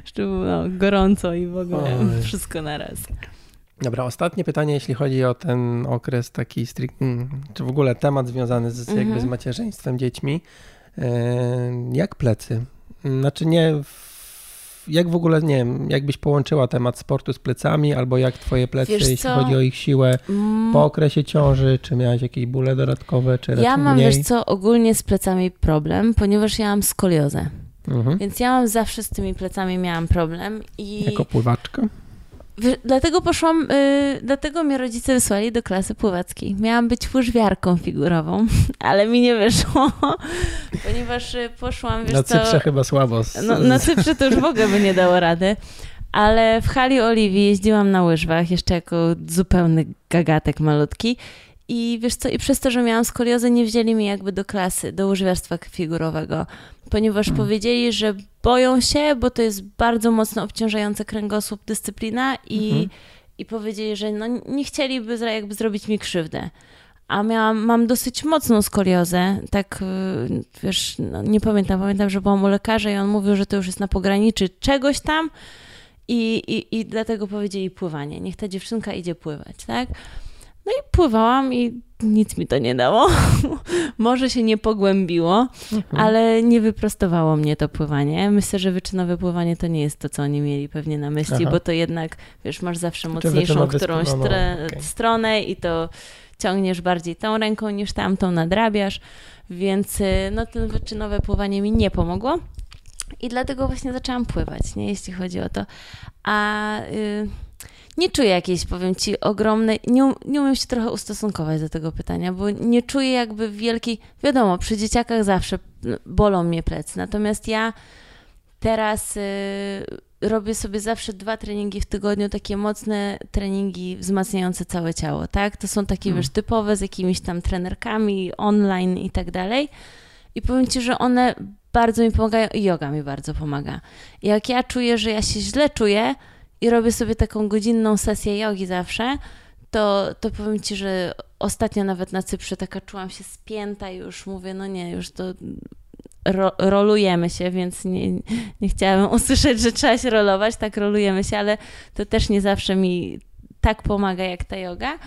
Jeszcze było gorąco i w ogóle Oj. wszystko naraz. Dobra, ostatnie pytanie, jeśli chodzi o ten okres taki strict, mm, czy w ogóle temat związany z, jakby Mhm. z macierzyństwem, dziećmi. E, Jak plecy? Znaczy nie, jak w ogóle, nie wiem, jakbyś połączyła temat sportu z plecami, albo jak twoje plecy, Wiesz jeśli co? chodzi o ich siłę Mm. po okresie ciąży, czy miałaś jakieś bóle dodatkowe, czy raczej Ja mam, mniej? wiesz co, ogólnie z plecami problem, ponieważ ja mam skoliozę. Mhm. Więc ja mam zawsze z tymi plecami miałam problem i Jako pływaczka? Dlatego poszłam, y, dlatego mnie rodzice wysłali do klasy pływackiej. Miałam być łyżwiarką figurową, ale mi nie wyszło, ponieważ y, poszłam, wiesz Na. Cyprze chyba słabo. Z, No, na Cyprze to już w ogóle by nie dało rady. Ale w hali Oliwii jeździłam na łyżwach, jeszcze jako zupełny gagatek malutki. I wiesz co, i przez to, że miałam skoliozę, nie wzięli mnie jakby do klasy, do łyżwiarstwa figurowego, ponieważ Hmm. powiedzieli, że boją się, bo to jest bardzo mocno obciążająca kręgosłup dyscyplina i, Mhm. i powiedzieli, że no, nie chcieliby jakby zrobić mi krzywdę. A miałam, mam dosyć mocną skoliozę, tak y, wiesz, no, nie pamiętam, pamiętam, że byłam u lekarza i on mówił, że to już jest na pograniczy czegoś tam i, i, i dlatego powiedzieli pływanie, niech ta dziewczynka idzie pływać, tak? No i pływałam i nic mi to nie dało. Może się nie pogłębiło, Mhm. ale nie wyprostowało mnie to pływanie. Myślę, że wyczynowe pływanie to nie jest to, co oni mieli pewnie na myśli, Aha. bo to jednak, wiesz, masz zawsze mocniejszą którąś no, okej. stronę i to ciągniesz bardziej tą ręką niż tamtą, nadrabiasz, więc y, no to wyczynowe pływanie mi nie pomogło. I dlatego właśnie zaczęłam pływać, nie, jeśli chodzi o to. A y, nie czuję jakiejś, powiem ci, ogromnej, nie, nie umiem się trochę ustosunkować do tego pytania, bo nie czuję jakby wielkiej, wiadomo, przy dzieciakach zawsze no, bolą mnie plecy, natomiast ja teraz y, robię sobie zawsze dwa treningi w tygodniu, takie mocne treningi wzmacniające całe ciało, tak? To są takie, Mm. wiesz, typowe z jakimiś tam trenerkami online i tak dalej. I powiem Ci, że one bardzo mi pomagają i yoga mi bardzo pomaga. Jak ja czuję, że ja się źle czuję i robię sobie taką godzinną sesję jogi zawsze, to, to powiem ci, że ostatnio nawet na Cyprze taka czułam się spięta już, mówię, no nie, już to ro, rolujemy się, więc nie, nie chciałabym usłyszeć, że trzeba się rolować, tak rolujemy się, ale to też nie zawsze mi tak pomaga jak ta yoga.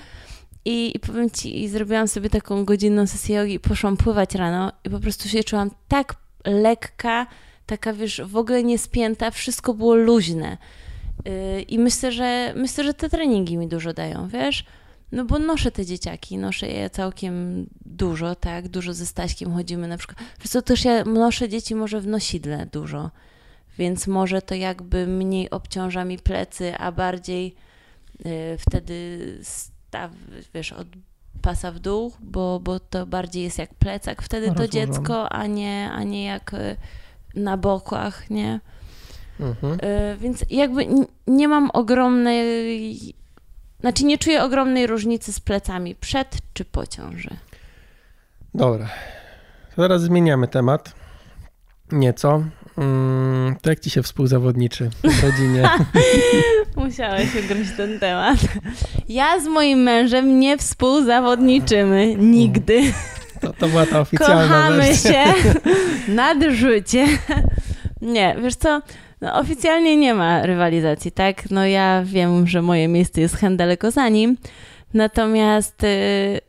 I, I powiem ci, i zrobiłam sobie taką godzinną sesję jogi poszłam pływać rano i po prostu się czułam tak lekka, taka wiesz, w ogóle niespięta, wszystko było luźne. Yy, I myślę, że myślę, że te treningi mi dużo dają, wiesz? No bo noszę te dzieciaki, noszę je całkiem dużo, tak? Dużo ze Staśkiem chodzimy na przykład. Wiesz co, też ja noszę dzieci może w nosidle dużo, więc może to jakby mniej obciąża mi plecy, a bardziej yy, wtedy staw, wiesz, od pasa w dół, bo, bo to bardziej jest jak plecak wtedy to dziecko, a nie, a nie jak y, na bokach, nie? Mhm. Y, więc jakby nie mam ogromnej, znaczy nie czuję ogromnej różnicy z plecami przed czy po ciąży. Dobra. Teraz zmieniamy temat nieco. Mm, to jak ci się współzawodniczy w rodzinie? Musiałeś ugryźć ten temat. Ja z moim mężem nie współzawodniczymy nigdy. To, to była ta oficjalna Kochamy wersja. się nad życie. Nie, wiesz co, no, oficjalnie nie ma rywalizacji, tak? No ja wiem, że moje miejsce jest hen daleko za nim, natomiast y,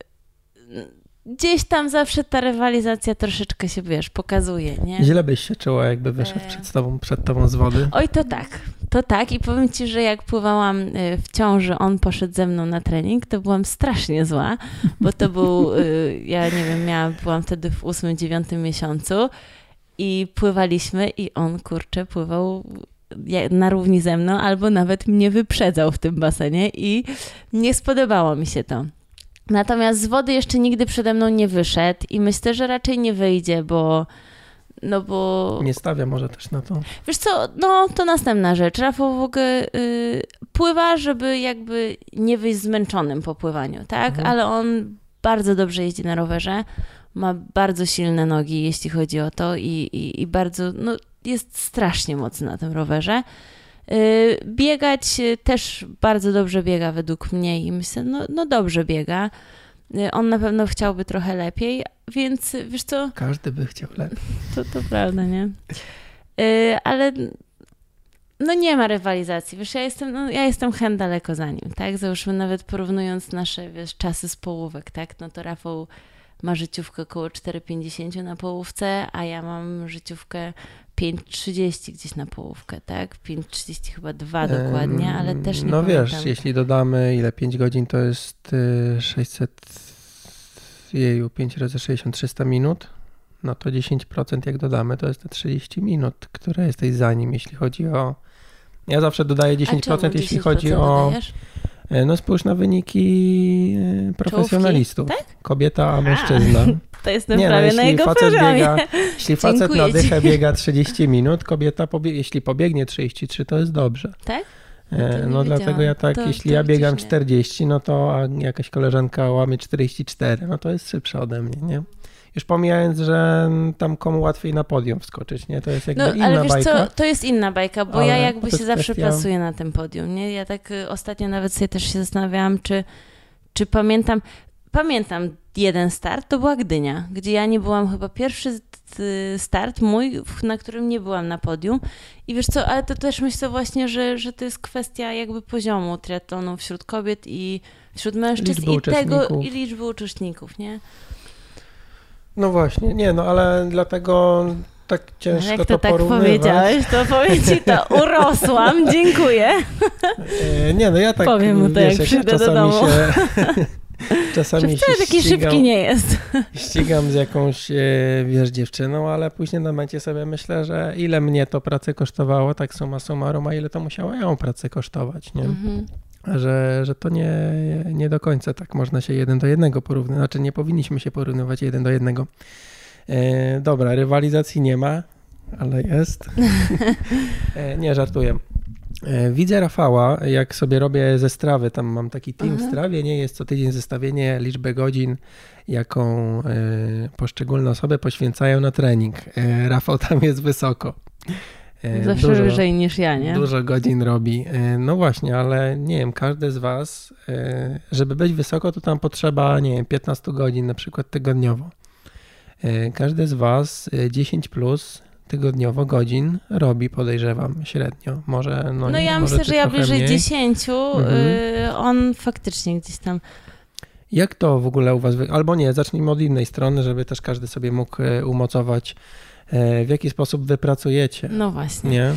gdzieś tam zawsze ta rywalizacja troszeczkę się, wiesz, pokazuje, nie? Źle byś się czuła, jakby wyszedł E. przed tobą, przed tobą z wody. Oj, to tak. To tak i powiem Ci, że jak pływałam y, w ciąży, on poszedł ze mną na trening, to byłam strasznie zła, bo to był, y, ja nie wiem, miałam, byłam wtedy w ósmym, dziewiątym miesiącu i pływaliśmy i on, kurczę, pływał na równi ze mną albo nawet mnie wyprzedzał w tym basenie i nie spodobało mi się to. Natomiast z wody jeszcze nigdy przede mną nie wyszedł i myślę, że raczej nie wyjdzie, bo no bo Nie stawia może też na to. Wiesz co, no to następna rzecz. Rafał w ogóle y, pływa, żeby jakby nie wyjść zmęczonym po pływaniu, tak? Mhm. Ale on bardzo dobrze jeździ na rowerze, ma bardzo silne nogi, jeśli chodzi o to i, i, i bardzo, no jest strasznie mocny na tym rowerze. Y, biegać y, też bardzo dobrze biega według mnie i myślę, no, no dobrze biega. Y, On na pewno chciałby trochę lepiej, więc wiesz co, Każdy by chciał lepiej. to, to prawda, nie? Ale no nie ma rywalizacji. Wiesz, ja jestem, no, ja jestem hen daleko za nim, tak? Załóżmy nawet porównując nasze, wiesz, czasy z połówek, tak? No to Rafał ma życiówkę około 4,50 na połówce, a ja mam życiówkę 5,30 gdzieś na połówkę, tak? 5,30 chyba dwa dokładnie, ale też nie No pamiętam. wiesz, jeśli dodamy ile 5 godzin, to jest y, 600, jeju, 5 razy 60, 300 minut. No to 10% jak dodamy, to jest te 30 minut, które jesteś za nim, jeśli chodzi o... Ja zawsze dodaję A czemu 10%, jeśli 10% chodzi o... dodajesz? E, No spójrz na wyniki e, profesjonalistów. Kobieta, a mężczyzna. To jestem Nie, no, prawie na jeśli jego facet poziomie. biega, jeśli facet Dziękuję na dychę ci. biega 30 minut, kobieta, pobie, jeśli pobiegnie 33, to jest dobrze. Tak? E, No No dlatego ja tak, To- jeśli to ja biegam gdzieś nie. 40, no to a jakaś koleżanka łamie 44, no to jest szybsza ode mnie, nie? Już pomijając, że tam komu łatwiej na podium wskoczyć, nie? To jest jakby No, inna ale wiesz bajka. co, to jest inna bajka, bo Ale ja jakby się zawsze kwestia- plasuję na tym podium, nie? Ja tak y, ostatnio nawet sobie też się zastanawiałam, czy, czy pamiętam, pamiętam jeden start, to była Gdynia, gdzie ja nie byłam chyba pierwszy y, start mój, na którym nie byłam na podium i wiesz co, ale to też myślę właśnie, że, że to jest kwestia jakby poziomu triatlonu wśród kobiet i wśród mężczyzn Liczby i tego, i liczby uczestników, nie? No właśnie, nie, no ale dlatego tak ciężko Jak to, to tak porównywać. powiedziałeś, to powiem ci to, urosłam, dziękuję. E, Nie, no ja tak, Powiem mu to, wiesz, jak ja przyjdę do domu. się... Czasami wcale taki ścigam, szybki nie jest. ścigam z jakąś, e, wiesz, dziewczyną, ale później na momencie sobie myślę, że ile mnie to pracę kosztowało, tak suma summarum, a ile to musiało ją pracę kosztować, nie? Mhm. Że, że to nie, nie do końca tak można się jeden do jednego porównać, znaczy nie powinniśmy się porównywać jeden do jednego. E, dobra, rywalizacji nie ma, ale jest. e, nie, żartuję. E, Widzę Rafała, jak sobie robię ze strawy, tam mam taki team w Mhm. strawie, nie jest co tydzień zestawienie liczby godzin, jaką e, poszczególne osoby poświęcają na trening. E, Rafał tam jest wysoko. E, Zawsze dużo, wyżej niż ja, nie? Dużo godzin robi. E, no właśnie, ale nie wiem, każdy z was, e, żeby być wysoko, to tam potrzeba, nie wiem, 15 godzin na przykład tygodniowo. Każdy z was 10 plus tygodniowo godzin robi, podejrzewam, średnio. Może, no, no ja może myślę, że ja wyżej mniej. 10, mhm. Y, on faktycznie gdzieś tam... Jak to w ogóle u was, albo nie, zacznijmy od innej strony, żeby też każdy sobie mógł umocować w jaki sposób wy pracujecie. No właśnie. Nie?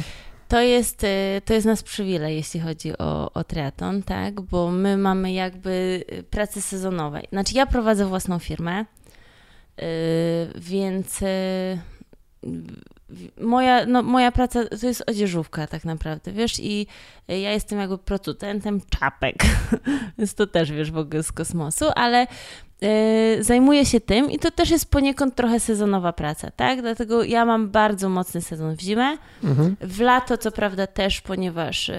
To jest, e, to jest nas przywilej, jeśli chodzi o, o triaton, tak? Bo my mamy jakby e, pracę sezonową. Znaczy ja prowadzę własną firmę, więc moja, no, moja praca to jest odzieżówka tak naprawdę, wiesz, i ja jestem jakby producentem czapek, więc to też, wiesz, w ogóle z kosmosu, ale Yy, zajmuję się tym i to też jest poniekąd trochę sezonowa praca, tak? Dlatego ja mam bardzo mocny sezon w zimę. Mhm. W lato, co prawda, też, ponieważ yy,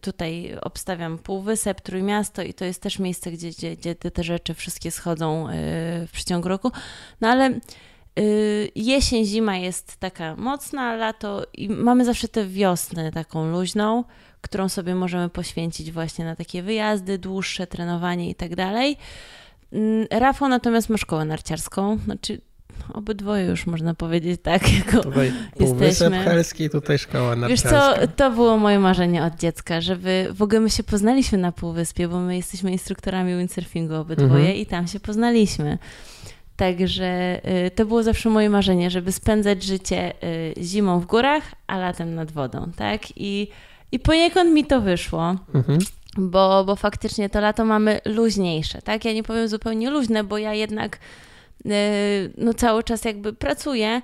tutaj obstawiam Półwysep, Trójmiasto i to jest też miejsce, gdzie, gdzie, gdzie te rzeczy wszystkie schodzą yy, w przeciągu roku. No ale jesień, zima jest taka mocna, lato i mamy zawsze tę wiosnę taką luźną, którą sobie możemy poświęcić właśnie na takie wyjazdy dłuższe, trenowanie i tak dalej. Mm, Rafał natomiast ma szkołę narciarską, znaczy obydwoje już można powiedzieć tak, jako tutaj jesteśmy. Helski, tutaj szkoła narciarska. Wiesz co, to było moje marzenie od dziecka, żeby w ogóle my się poznaliśmy na Półwyspie, bo my jesteśmy instruktorami windsurfingu obydwoje mhm. i tam się poznaliśmy. Także y, to było zawsze moje marzenie, żeby spędzać życie y, zimą w górach, a latem nad wodą, tak? I, i poniekąd mi to wyszło. Mhm bo, bo faktycznie to lato mamy luźniejsze, tak? Ja nie powiem zupełnie luźne, bo ja jednak yy, no cały czas jakby pracuję,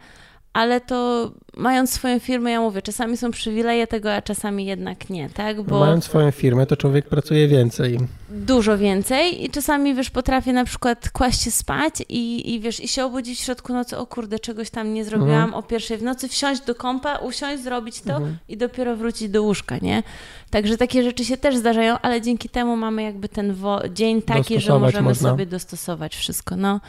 ale to mając swoją firmę, ja mówię, czasami są przywileje tego, a czasami jednak nie, tak? Bo mając swoją firmę, to człowiek pracuje więcej. Dużo więcej i czasami, wiesz, potrafię na przykład kłaść się spać i, i wiesz, i się obudzić w środku nocy, o kurde, czegoś tam nie zrobiłam, mhm. o pierwszej w nocy wsiąść do kąpa, usiąść, zrobić to mhm. i dopiero wrócić do łóżka, nie? Także takie rzeczy się też zdarzają, ale dzięki temu mamy jakby ten dzień taki, że możemy można. sobie dostosować wszystko, no.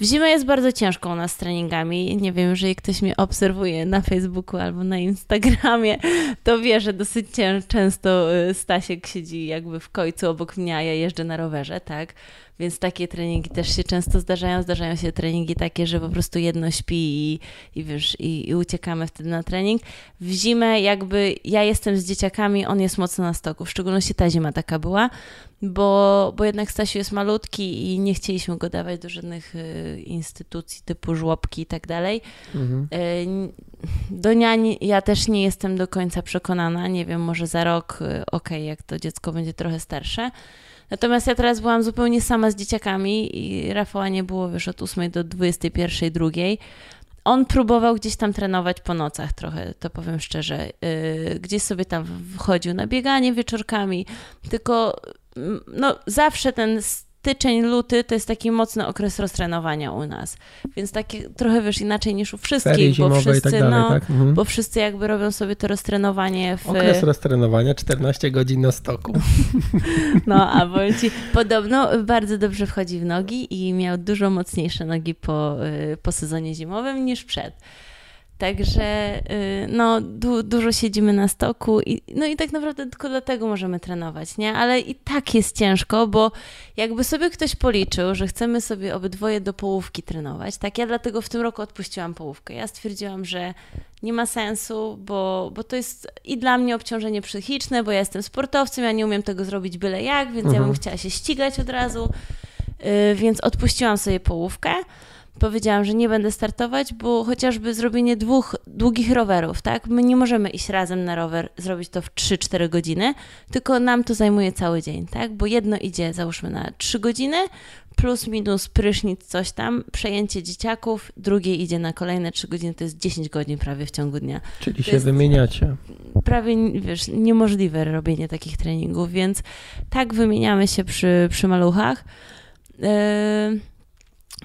W zimę jest bardzo ciężko u nas z treningami. Nie wiem, jeżeli ktoś mnie obserwuje na Facebooku albo na Instagramie, to wie, że dosyć często y, Stasiek siedzi jakby w końcu obok mnie, a ja jeżdżę na rowerze, tak? Więc takie treningi też się często zdarzają. Zdarzają się treningi takie, że po prostu jedno śpi i, i wiesz, i, i uciekamy wtedy na trening. W zimę jakby ja jestem z dzieciakami, on jest mocno na stoku, w szczególności ta zima taka była, bo, bo jednak Stasiu jest malutki i nie chcieliśmy go dawać do żadnych y, instytucji typu żłobki i tak dalej. Mhm. Y, do niań ja też nie jestem do końca przekonana. Nie wiem, może za rok, y, okej, okay, jak to dziecko będzie trochę starsze. Natomiast ja teraz byłam zupełnie sama z dzieciakami i Rafała nie było, wiesz, od 8 do 21, drugiej. On próbował gdzieś tam trenować po nocach trochę, to powiem szczerze. Yy, gdzieś sobie tam wchodził na bieganie wieczorkami, tylko mm, no, zawsze ten styczeń, luty to jest taki mocny okres roztrenowania u nas. Więc takie trochę wiesz inaczej niż u wszystkich, bo wszyscy, tak dalej, no, tak? mhm. bo wszyscy jakby robią sobie to roztrenowanie w... Okres roztrenowania 14 godzin na stoku. No, a powiem ci, podobno bardzo dobrze wchodzi w nogi i miał dużo mocniejsze nogi po, y, po sezonie zimowym niż przed. Także y, no, du dużo siedzimy na stoku i, no i tak naprawdę tylko dlatego możemy trenować, nie? Ale i tak jest ciężko, bo jakby sobie ktoś policzył, że chcemy sobie obydwoje do połówki trenować, tak? Ja dlatego w tym roku odpuściłam połówkę. Ja stwierdziłam, że nie ma sensu, bo, bo to jest i dla mnie obciążenie psychiczne, bo ja jestem sportowcem, ja nie umiem tego zrobić byle jak, więc mhm. ja bym mhm. chciała się ścigać od razu, yy, więc odpuściłam sobie połówkę powiedziałam, że nie będę startować, bo chociażby zrobienie dwóch długich rowerów, tak? My nie możemy iść razem na rower, zrobić to w 3-4 godziny, tylko nam to zajmuje cały dzień, tak? Bo jedno idzie, załóżmy, na 3 godziny, plus minus prysznic, coś tam, przejęcie dzieciaków, drugie idzie na kolejne 3 godziny, to jest 10 godzin prawie w ciągu dnia. Czyli to się wymieniacie. Prawie, wiesz, niemożliwe robienie takich treningów, więc tak wymieniamy się przy, przy maluchach. Yy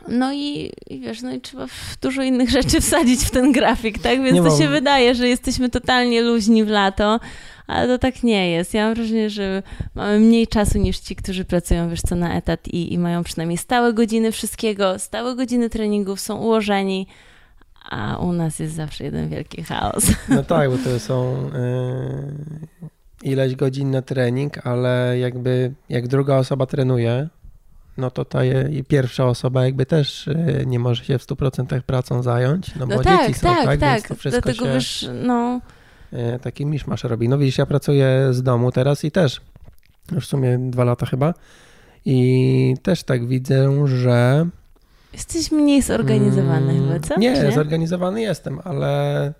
no i, i, wiesz, no i trzeba dużo innych rzeczy wsadzić w ten grafik, tak? Więc nie to mam. się wydaje, że jesteśmy totalnie luźni w lato, ale to tak nie jest. Ja mam wrażenie, że mamy mniej czasu niż ci, którzy pracują, wiesz co, na etat i, i mają przynajmniej stałe godziny wszystkiego, stałe godziny treningów, są ułożeni, a u nas jest zawsze jeden wielki chaos. No tak, bo to są yy, ileś godzin na trening, ale jakby jak druga osoba trenuje, no to ta je, pierwsza osoba jakby też yy, nie może się w 100% pracą zająć, no bo no tak, dzieci są, tak, tak, tak. Więc to wszystko Dlatego się, wiesz, no... yy, taki miszmasz robi. No widzisz, ja pracuję z domu teraz i też już w sumie dwa lata chyba i też tak widzę, że Jesteś mniej zorganizowany Mm, chyba, co? Nie, Czy zorganizowany jestem, ale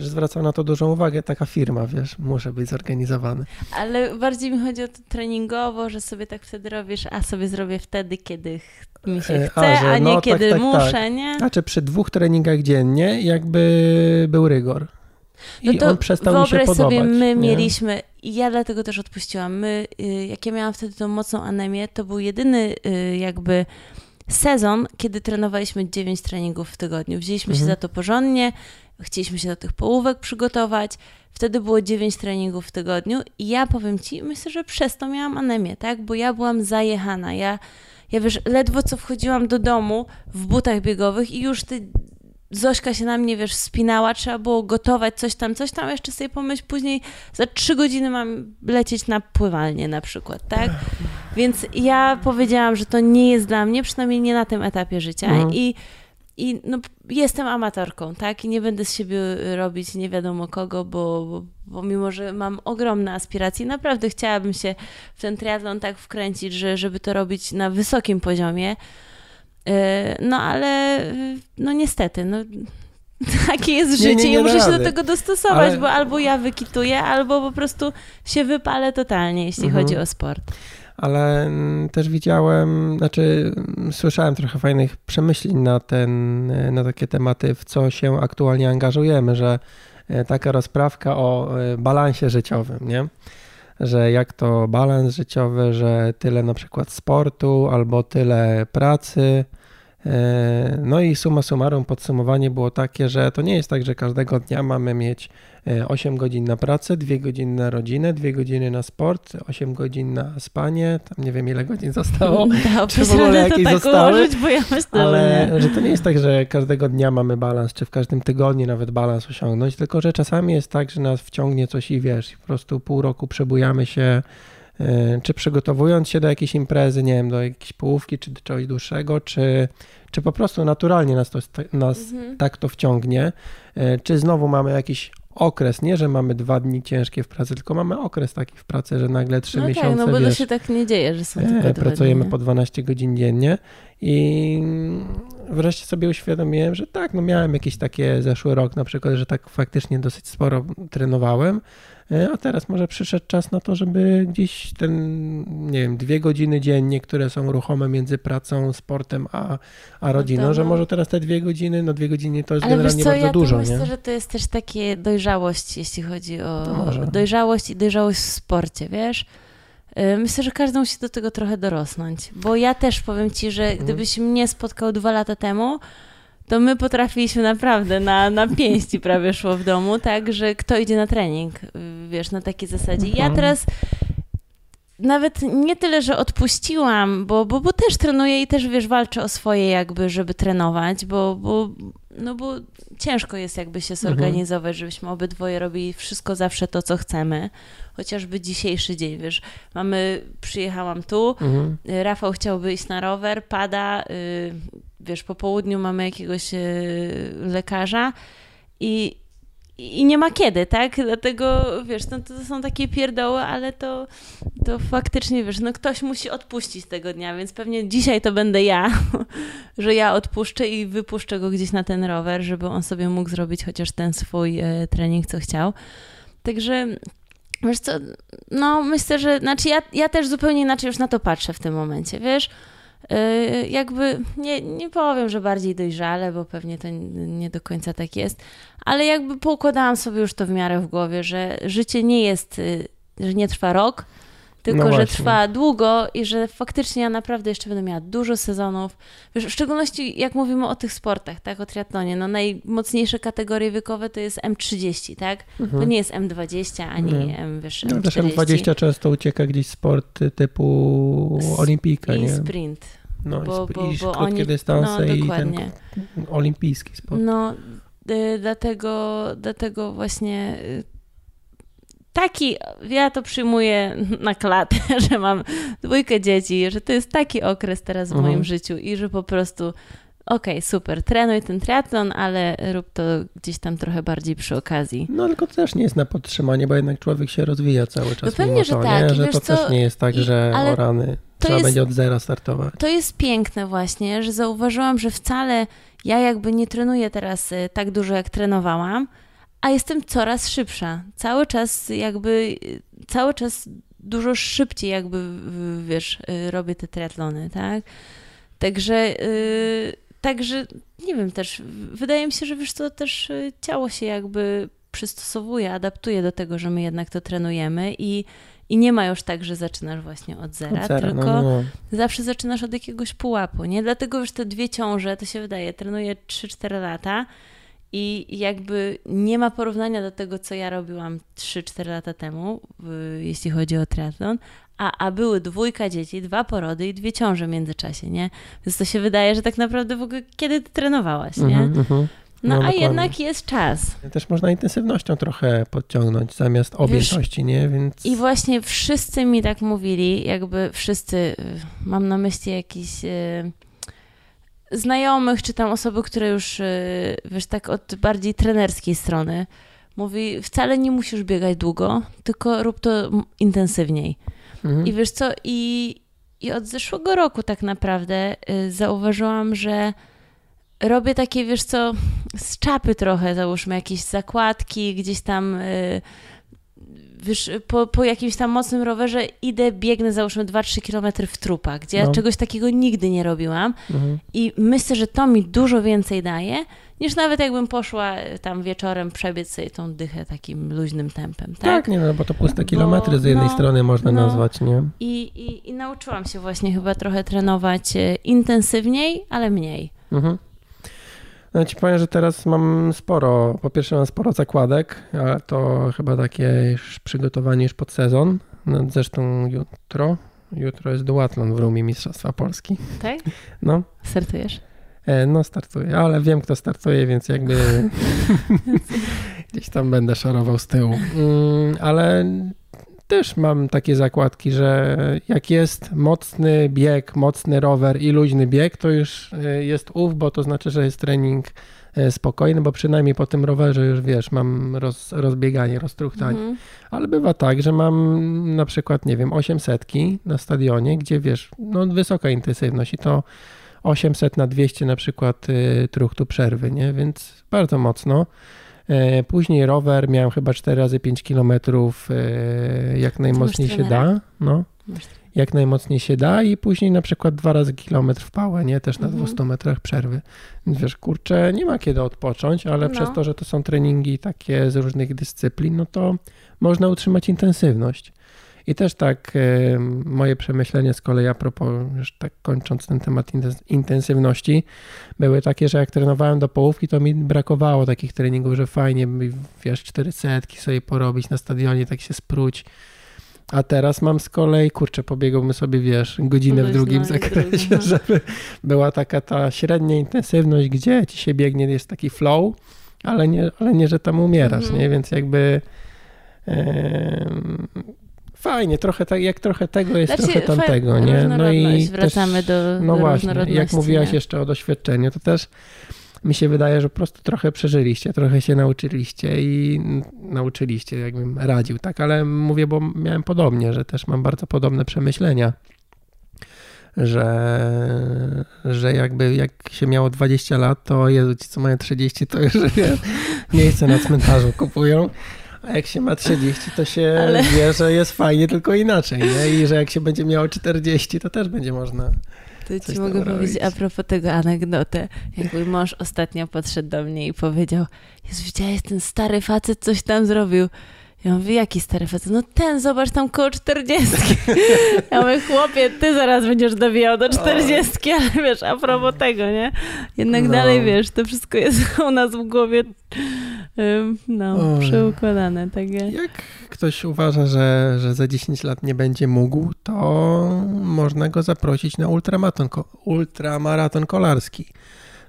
też zwracam na to dużą uwagę. Taka firma, wiesz, muszę być zorganizowany. Ale bardziej mi chodzi o to treningowo, że sobie tak wtedy robisz, a sobie zrobię wtedy, kiedy mi się E, chce, a, a, że nie no, tak, kiedy tak, muszę, tak. nie? Znaczy przy dwóch treningach dziennie jakby był rygor. I No to on przestał mi się podobać. sobie, my nie? mieliśmy, i ja dlatego też odpuściłam, my, y, jak ja miałam wtedy tą mocną anemię, to był jedyny y, jakby sezon, kiedy trenowaliśmy 9 treningów w tygodniu. Wzięliśmy się Mhm. za to porządnie, chcieliśmy się do tych połówek przygotować, wtedy było 9 treningów w tygodniu i ja powiem Ci, myślę, że przez to miałam anemię, tak, bo ja byłam zajechana, ja, ja wiesz, ledwo co wchodziłam do domu w butach biegowych i już ty Zośka się na mnie, wiesz, spinała, trzeba było gotować coś tam, coś tam, jeszcze sobie pomyśl, później za trzy godziny mam lecieć na pływalnię na przykład, tak? Więc ja powiedziałam, że to nie jest dla mnie, przynajmniej nie na tym etapie życia. Mhm. i, i no, jestem amatorką, tak? I nie będę z siebie robić nie wiadomo kogo, bo, bo, bo mimo, że mam ogromne aspiracje, naprawdę chciałabym się w ten triatlon tak wkręcić, że, żeby to robić na wysokim poziomie, E, No ale no niestety, no takie jest Nie, życie nie, nie i da muszę się do tego dostosować, Ale- bo albo ja wykituję, albo po prostu się wypalę totalnie, jeśli Mhm. chodzi o sport. Ale mm, też widziałem, znaczy mm, słyszałem trochę fajnych przemyśleń na, ten, e, na takie tematy, w co się aktualnie angażujemy, że e, taka rozprawka o e, balansie życiowym, nie? Że jak to balans życiowy, że tyle na przykład sportu albo tyle pracy. No i summa summarum podsumowanie było takie, że to nie jest tak, że każdego dnia mamy mieć 8 godzin na pracę, 2 godziny na rodzinę, 2 godziny na sport, 8 godzin na spanie, tam nie wiem ile godzin zostało, Dałoby Czy w ogóle jakieś tak zostały? ułożyć, bo ja myślę, ale nie. że to nie jest tak, że każdego dnia mamy balans, czy w każdym tygodniu nawet balans osiągnąć, tylko że czasami jest tak, że nas wciągnie coś i wiesz, po prostu pół roku przebujamy się, e, czy przygotowując się do jakiejś imprezy, nie wiem, do jakiejś połówki, czy do czegoś dłuższego, czy, czy po prostu naturalnie nas, to, nas Mhm. tak to wciągnie, e, czy znowu mamy jakiś okres, nie, że mamy dwa dni ciężkie w pracy, tylko mamy okres taki w pracy, że nagle trzy No miesiące, tak, no bo to wiesz, się tak nie dzieje, że są e, tylko dwa pracujemy dni. po 12 godzin dziennie i wreszcie sobie uświadomiłem, że tak, no miałem jakieś takie zeszły rok na przykład, że tak faktycznie dosyć sporo trenowałem, e, a teraz może przyszedł czas na to, żeby gdzieś ten, nie wiem, dwie godziny dziennie, które są ruchome między pracą, sportem a, a rodziną, to że no. może teraz te dwie godziny, no dwie godziny to jest Ale generalnie co, bardzo ja dużo, myślę, nie? że to jest też takie dojrzałość, jeśli chodzi o może. dojrzałość i dojrzałość w sporcie, wiesz? Y, Myślę, że każdy musi do tego trochę dorosnąć, bo ja też powiem Ci, że Mhm. gdybyś mnie spotkał dwa lata temu, to my potrafiliśmy naprawdę na, na pięści prawie szło w domu, tak, że kto idzie na trening, y, wiesz, na takiej zasadzie. Ja Mhm. teraz nawet nie tyle, że odpuściłam, bo, bo, bo też trenuję i też, wiesz, walczę o swoje jakby, żeby trenować, bo, bo, no bo ciężko jest jakby się zorganizować, żebyśmy obydwoje robili wszystko zawsze to, co chcemy. Chociażby dzisiejszy dzień, wiesz, mamy, przyjechałam tu, Mhm. Rafał chciałby iść na rower, pada, y, wiesz, po południu mamy jakiegoś y, lekarza i, i nie ma kiedy, tak? Dlatego, wiesz, no, to są takie pierdoły, ale to, to faktycznie, wiesz, no ktoś musi odpuścić tego dnia, więc pewnie dzisiaj to będę ja, że ja odpuszczę i wypuszczę go gdzieś na ten rower, żeby on sobie mógł zrobić chociaż ten swój e, trening, co chciał. Także wiesz co, no myślę, że, znaczy ja, ja też zupełnie inaczej już na to patrzę w tym momencie, wiesz, jakby nie, nie powiem, że bardziej dojrzale, bo pewnie to nie do końca tak jest, ale jakby poukładałam sobie już to w miarę w głowie, że życie nie jest, y, że nie trwa rok, tylko No że trwa długo i że faktycznie ja naprawdę jeszcze będę miała dużo sezonów. Wiesz, w szczególności jak mówimy o tych sportach, tak, o triatlonie, no najmocniejsze kategorie wiekowe to jest M30, tak? To Mhm. nie jest M20 ani Nie. M, wiesz, No, też M40. M20 często ucieka gdzieś sport typu olimpijka, I nie? sprint. No bo, i, bo, i bo krótkie oni, dystanse no, i ten olimpijski sport. No, y, dlatego, dlatego właśnie y, taki, ja to przyjmuję na klatę, że mam dwójkę dzieci, że to jest taki okres teraz w Mhm. moim życiu i że po prostu okej, super, trenuj ten triatlon, ale rób to gdzieś tam trochę bardziej przy okazji. No tylko to też nie jest na podtrzymanie, bo jednak człowiek się rozwija cały czas. No pewnie, że to, tak. nie? Że to co? też nie jest tak, I- że ale o rany to trzeba jest- będzie od zera startować. To jest piękne właśnie, że zauważyłam, że wcale ja jakby nie trenuję teraz y, tak dużo, jak trenowałam, a jestem coraz szybsza. Cały czas jakby, cały czas dużo szybciej jakby, wiesz, y, robię te triatlony, tak? Także, y, także nie wiem też, wydaje mi się, że wiesz to też y, ciało się jakby przystosowuje, adaptuje do tego, że my jednak to trenujemy i, i nie ma już tak, że zaczynasz właśnie od zera, Od zera, tylko no, no. zawsze zaczynasz od jakiegoś pułapu, nie? Dlatego już te dwie ciąże, to się wydaje, trenuję 3-4 lata i jakby nie ma porównania do tego, co ja robiłam 3-4 lata temu, jeśli chodzi o triatlon, a, a były dwójka dzieci, dwa porody i dwie ciąże w międzyczasie, nie? Więc to się wydaje, że tak naprawdę w ogóle kiedy ty trenowałaś, nie? Mhm, mhm. No, No, a dokładnie. jednak jest czas. Też można intensywnością trochę podciągnąć zamiast objętości, nie? Więc I właśnie wszyscy mi tak mówili, jakby wszyscy, y, mam na myśli jakichś y, znajomych, czy tam osoby, które już, y, wiesz, tak od bardziej trenerskiej strony, mówi, wcale nie musisz biegać długo, tylko rób to intensywniej. mhm. I wiesz co, i, i od zeszłego roku tak naprawdę y, zauważyłam, że robię takie, wiesz co, z czapy trochę, załóżmy, jakieś zakładki, gdzieś tam, y, wiesz, po, po jakimś tam mocnym rowerze idę, biegnę, załóżmy 2-3 kilometry w trupach, gdzie ja No. czegoś takiego nigdy nie robiłam Mhm. i myślę, że to mi dużo więcej daje, niż nawet jakbym poszła y, tam wieczorem przebiec sobie tą dychę takim luźnym tempem, tak? Tak, nie no, bo to puste Bo- kilometry z jednej no, strony można no. nazwać, nie? I, i, I nauczyłam się właśnie chyba trochę trenować e, intensywniej, ale mniej. Mhm. No ci powiem, że teraz mam sporo, po pierwsze mam sporo zakładek, ale to chyba takie już przygotowanie już pod sezon. No, zresztą jutro, jutro jest duatlon w Rumie Mistrzostwa Polski. Tak? No, Startujesz? e, no startuję, ale wiem kto startuje, więc jakby gdzieś tam będę szorował z tyłu. Mm, ale też mam takie zakładki, że jak jest mocny bieg, mocny rower i luźny bieg, to już y, jest ów, bo to znaczy, że jest trening y, spokojny, bo przynajmniej po tym rowerze już wiesz, mam roz, rozbieganie, roztruchtanie. Mhm. Ale bywa tak, że mam na przykład, nie wiem, 800 na stadionie, gdzie wiesz, no wysoka intensywność i to 800 na 200 na przykład y, truchtu przerwy, nie? Więc bardzo mocno. E, Później rower miałem chyba 4 razy 5 kilometrów, e, jak najmocniej się da. No, jak najmocniej się da i później na przykład dwa razy kilometr w pałę, nie? Też na Mhm. 200 metrach przerwy. Wiesz, kurczę, nie ma kiedy odpocząć, ale No. przez to, że to są treningi takie z różnych dyscyplin, no to można utrzymać intensywność. I też tak e, moje przemyślenia z kolei a propos, już tak kończąc ten temat intens- intensywności, były takie, że jak trenowałem do połówki, to mi brakowało takich treningów, że fajnie, wiesz, cztery setki sobie porobić na stadionie, tak się spróć. A teraz mam z kolei, kurczę, pobiegłbym sobie, wiesz, godzinę w drugim zakresie, no. żeby była taka ta średnia intensywność, gdzie ci się biegnie, jest taki flow, ale nie, ale nie że tam umierasz, Mhm. nie? Więc jakby em, fajnie, trochę tak, jak trochę tego jest, Znaczy, trochę tamtego, nie? No i. Wracamy też, do, no właśnie, jak mówiłaś nie? jeszcze o doświadczeniu, to też mi się wydaje, że po prostu trochę przeżyliście, trochę się nauczyliście i nauczyliście, jakbym radził, tak? Ale mówię, bo miałem podobnie, że też mam bardzo podobne przemyślenia, że, że jakby jak się miało 20 lat, to Jezu, ci co mają 30, to już wiesz, miejsce na cmentarzu kupują. A jak się ma 30, to się Ale- wie, że jest fajnie, tylko inaczej, nie? I że jak się będzie miało 40, to też będzie można. To ci mogę robić. powiedzieć a propos tego anegdotę. Jak mój mąż ostatnio podszedł do mnie i powiedział Jezu, widziałeś, ten stary facet coś tam zrobił. Ja mówię, jaki stary facet? No ten, zobacz tam koło 40. Ja mówię, chłopie, ty zaraz będziesz dowijał do 40, ale wiesz, a propos tego, nie? Jednak no. dalej, wiesz, to wszystko jest u nas w głowie no, przeukładane. Tak Jak ktoś uważa, że, że za 10 lat nie będzie mógł, to można go zaprosić na ultramaraton, ultramaraton kolarski.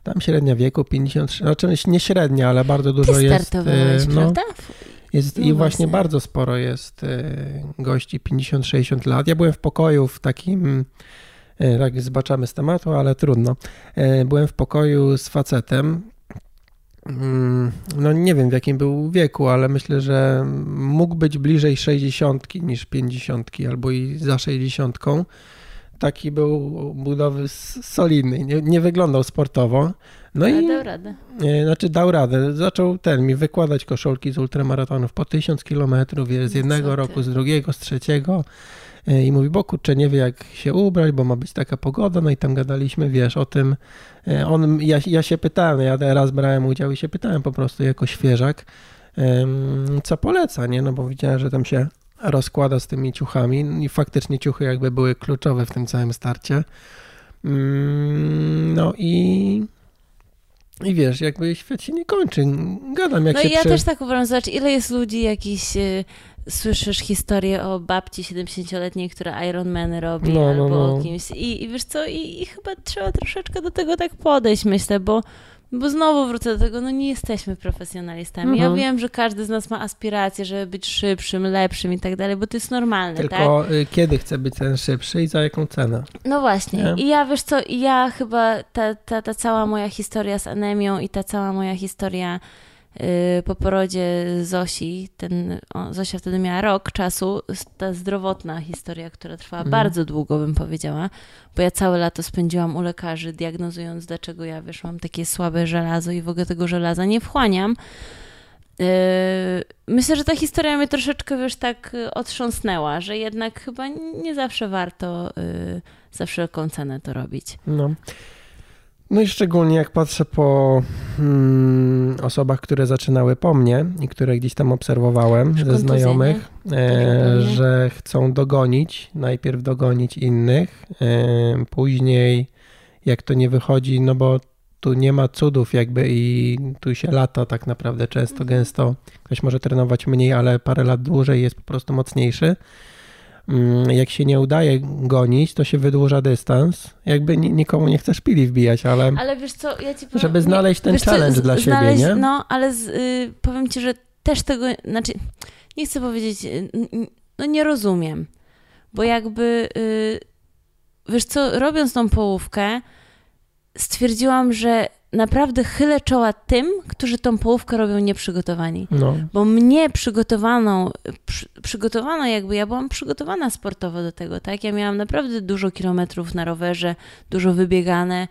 Tam średnia wieku 53, znaczy nie średnia, ale bardzo dużo Ty jest. Startowałeś, no, prawda? Jest, no I właśnie bardzo sporo jest e, gości 50-60 lat. Ja byłem w pokoju w takim, e, tak zbaczamy z tematu, ale trudno. E, byłem w pokoju z facetem. Mm, no nie wiem w jakim był wieku, ale myślę, że mógł być bliżej 60 niż 50 albo i za 60 taki był budowy solidny, nie, nie wyglądał sportowo. No Ale i dał radę. Nie, znaczy dał radę. Zaczął ten mi wykładać koszulki z ultramaratonów po tysiąc kilometrów, z jednego roku, z drugiego, z trzeciego. E, I mówi, bo kurczę, nie wie jak się ubrać, bo ma być taka pogoda, no i tam gadaliśmy, wiesz, o tym. E, on, ja, ja się pytałem, ja raz brałem udział i się pytałem po prostu jako świeżak, co poleca, nie? No bo widziałem, że tam się rozkłada z tymi ciuchami i faktycznie ciuchy jakby były kluczowe w tym całym starcie. Mm, no i i wiesz, jakby świat się nie kończy. Gadam jak no się No i ja przy... też tak uważam, zobacz, ile jest ludzi jakichś... Y, słyszysz historię o babci 70-letniej, która Ironman robi, no, no, albo no. o kimś. I, I wiesz co, i, i chyba trzeba troszeczkę do tego tak podejść, myślę, bo bo znowu wrócę do tego, no nie jesteśmy profesjonalistami. Mhm. Ja wiem, że każdy z nas ma aspiracje, żeby być szybszym, lepszym i tak dalej, bo to jest normalne, Tylko tak? Y, kiedy chce być ten szybszy i za jaką cenę? No właśnie. Nie? I ja, wiesz co, ja chyba, ta, ta, ta cała moja historia z anemią i ta cała moja historia po porodzie Zosi, ten, o, Zosia wtedy miała rok czasu, ta zdrowotna historia, która trwała mhm. bardzo długo, bym powiedziała, bo ja całe lato spędziłam u lekarzy, diagnozując, dlaczego ja, wiesz, mam takie słabe żelazo i w ogóle tego żelaza nie wchłaniam. Yy, myślę, że ta historia mnie troszeczkę, wiesz, tak otrząsnęła, że jednak chyba nie zawsze warto za wszelką cenę to robić. No. No i szczególnie jak patrzę po hmm, osobach, które zaczynały po mnie i które gdzieś tam obserwowałem ze znajomych, e, że chcą dogonić, najpierw dogonić innych, e, później jak to nie wychodzi, no bo tu nie ma cudów jakby i tu się lata tak naprawdę często, mhm. gęsto. Ktoś może trenować mniej, ale parę lat dłużej jest po prostu mocniejszy. Mm, jak się nie udaje gonić, to się wydłuża dystans. Jakby nikomu nie chcesz pili wbijać, ale. Ale wiesz co, ja ci powiem, Żeby znaleźć ten challenge co, dla znaleźć, siebie, nie? No, ale z, y, powiem ci, że też tego. Znaczy, nie chcę powiedzieć, y, no nie rozumiem. Bo jakby. Y, wiesz co, robiąc tą połówkę, stwierdziłam, że naprawdę chylę czoła tym, którzy tą połówkę robią nieprzygotowani. No. Bo mnie przygotowano, przy, przygotowano jakby, ja byłam przygotowana sportowo do tego, tak? Ja miałam naprawdę dużo kilometrów na rowerze, dużo wybiegane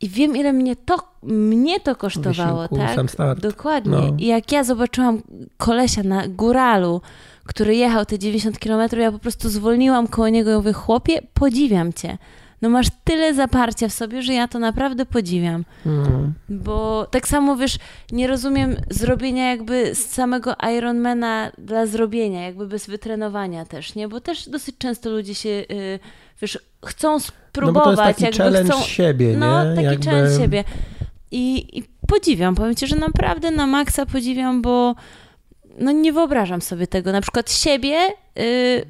i wiem, ile mnie to, mnie to kosztowało, Wysiłku, tak? Sam start. Dokładnie. No. I jak ja zobaczyłam kolesia na góralu, który jechał te 90 kilometrów, ja po prostu zwolniłam koło niego i mówię, chłopie, podziwiam cię no masz tyle zaparcia w sobie, że ja to naprawdę podziwiam. Mhm. Bo tak samo wiesz, nie rozumiem zrobienia jakby z samego Ironmana dla zrobienia, jakby bez wytrenowania też, nie? Bo też dosyć często ludzie się, yy, wiesz, chcą spróbować. No bo to jest taki challenge chcą, siebie, no, nie? No, taki jakby... challenge siebie. I, I podziwiam, powiem ci, że naprawdę na maksa podziwiam, bo no nie wyobrażam sobie tego. Na przykład siebie yy,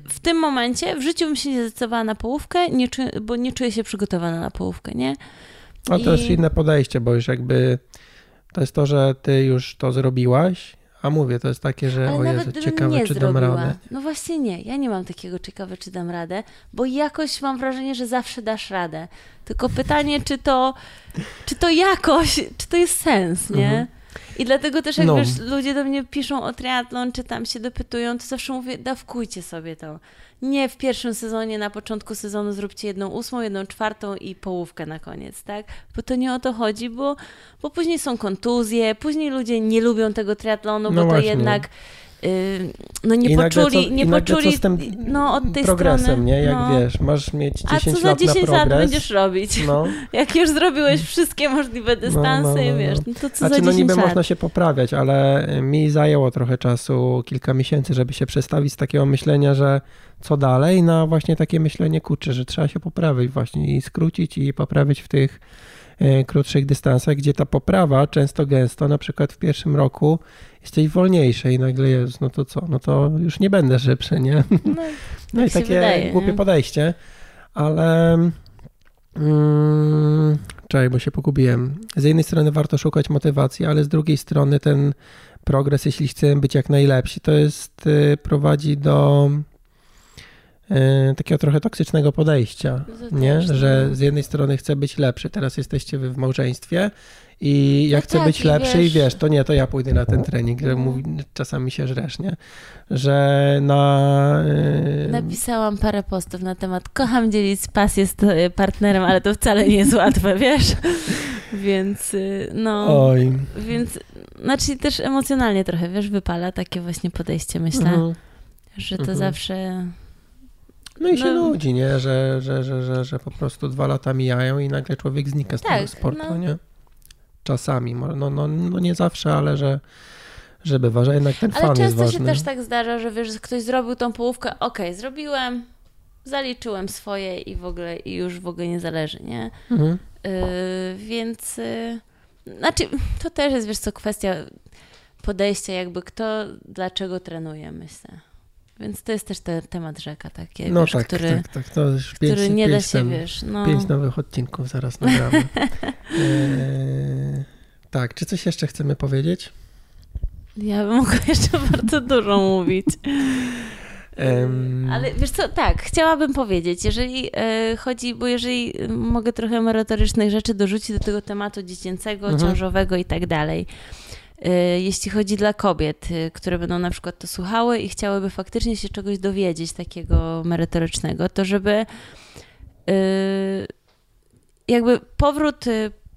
w tym momencie w życiu bym się nie zdecydowała na połówkę, nie czu, bo nie czuję się przygotowana na połówkę, nie? A to I... jest inne podejście, bo już jakby to jest to, że ty już to zrobiłaś, a mówię, to jest takie, że Ale o Jezu, ciekawe, czy zrobiła. dam radę. No właśnie nie, ja nie mam takiego ciekawe, czy dam radę, bo jakoś mam wrażenie, że zawsze dasz radę. Tylko pytanie, czy to, czy to jakoś, czy to jest sens, nie? Mhm. I dlatego też jak no. wiesz, ludzie do mnie piszą o triatlon, czy tam się dopytują, to zawsze mówię, dawkujcie sobie to. Nie w pierwszym sezonie, na początku sezonu zróbcie jedną ósmą, jedną czwartą i połówkę na koniec, tak? Bo to nie o to chodzi, bo, bo później są kontuzje, później ludzie nie lubią tego triatlonu, no bo właśnie. to jednak no nie I poczuli, co, nie poczuli tym no, od tej progresem, strony. nie? Jak no. wiesz, masz mieć 10 lat A co za 10 lat będziesz robić? No. Jak już zrobiłeś wszystkie możliwe no, dystanse, no, no, wiesz, no to co znaczy, za 10 no niby lat? można się poprawiać, ale mi zajęło trochę czasu, kilka miesięcy, żeby się przestawić z takiego myślenia, że co dalej, na właśnie takie myślenie kurczę, że trzeba się poprawić właśnie i skrócić i poprawić w tych e, krótszych dystansach, gdzie ta poprawa często gęsto, na przykład w pierwszym roku jesteś wolniejszy i nagle jest, no to co, no to już nie będę szybszy, nie? No, no i tak takie wydaje, głupie nie? podejście, ale mm, czekaj, bo się pogubiłem. Z jednej strony warto szukać motywacji, ale z drugiej strony ten progres, jeśli chcemy być jak najlepsi, to jest y, prowadzi do y, takiego trochę toksycznego podejścia, nie? że no. z jednej strony chcę być lepszy, teraz jesteście wy w małżeństwie i ja no chcę tak, być lepszy wiesz... i wiesz, to nie, to ja pójdę na ten trening, że mówi, czasami się żresz, nie? Że na... Yy... Napisałam parę postów na temat kocham dzielić pasję z y, partnerem, ale to wcale nie jest łatwe, wiesz? Więc y, no... Oj. Więc, znaczy też emocjonalnie trochę, wiesz, wypala takie właśnie podejście, myślę, mhm. że to mhm. zawsze... No i się no. nudzi, nie? Że, że, że, że, że po prostu dwa lata mijają i nagle człowiek znika z tak, tego sportu, no. nie? Czasami. No, no, no nie zawsze, ale że, że bywa, że jednak ten ale fan jest ważny. Ale często się też tak zdarza, że wiesz, że ktoś zrobił tą połówkę, okej, okay, zrobiłem, zaliczyłem swoje i w ogóle i już w ogóle nie zależy, nie? Mhm. Yy, więc yy, znaczy, to też jest, wiesz co, kwestia podejścia, jakby kto, dlaczego trenuje, myślę. Więc to jest też te, temat rzeka taki, no wiesz, tak, który, tak, tak. Już który pięć, nie pięć da się, wiesz, no... Pięć nowych odcinków zaraz nagramy. eee, tak, czy coś jeszcze chcemy powiedzieć? Ja bym mogła jeszcze bardzo dużo mówić. Um... Ale wiesz co, tak, chciałabym powiedzieć, jeżeli e, chodzi, bo jeżeli mogę trochę merytorycznych rzeczy dorzucić do tego tematu dziecięcego, mhm. ciążowego i tak dalej, jeśli chodzi dla kobiet, y, które będą na przykład to słuchały i chciałyby faktycznie się czegoś dowiedzieć takiego merytorycznego, to żeby y, jakby powrót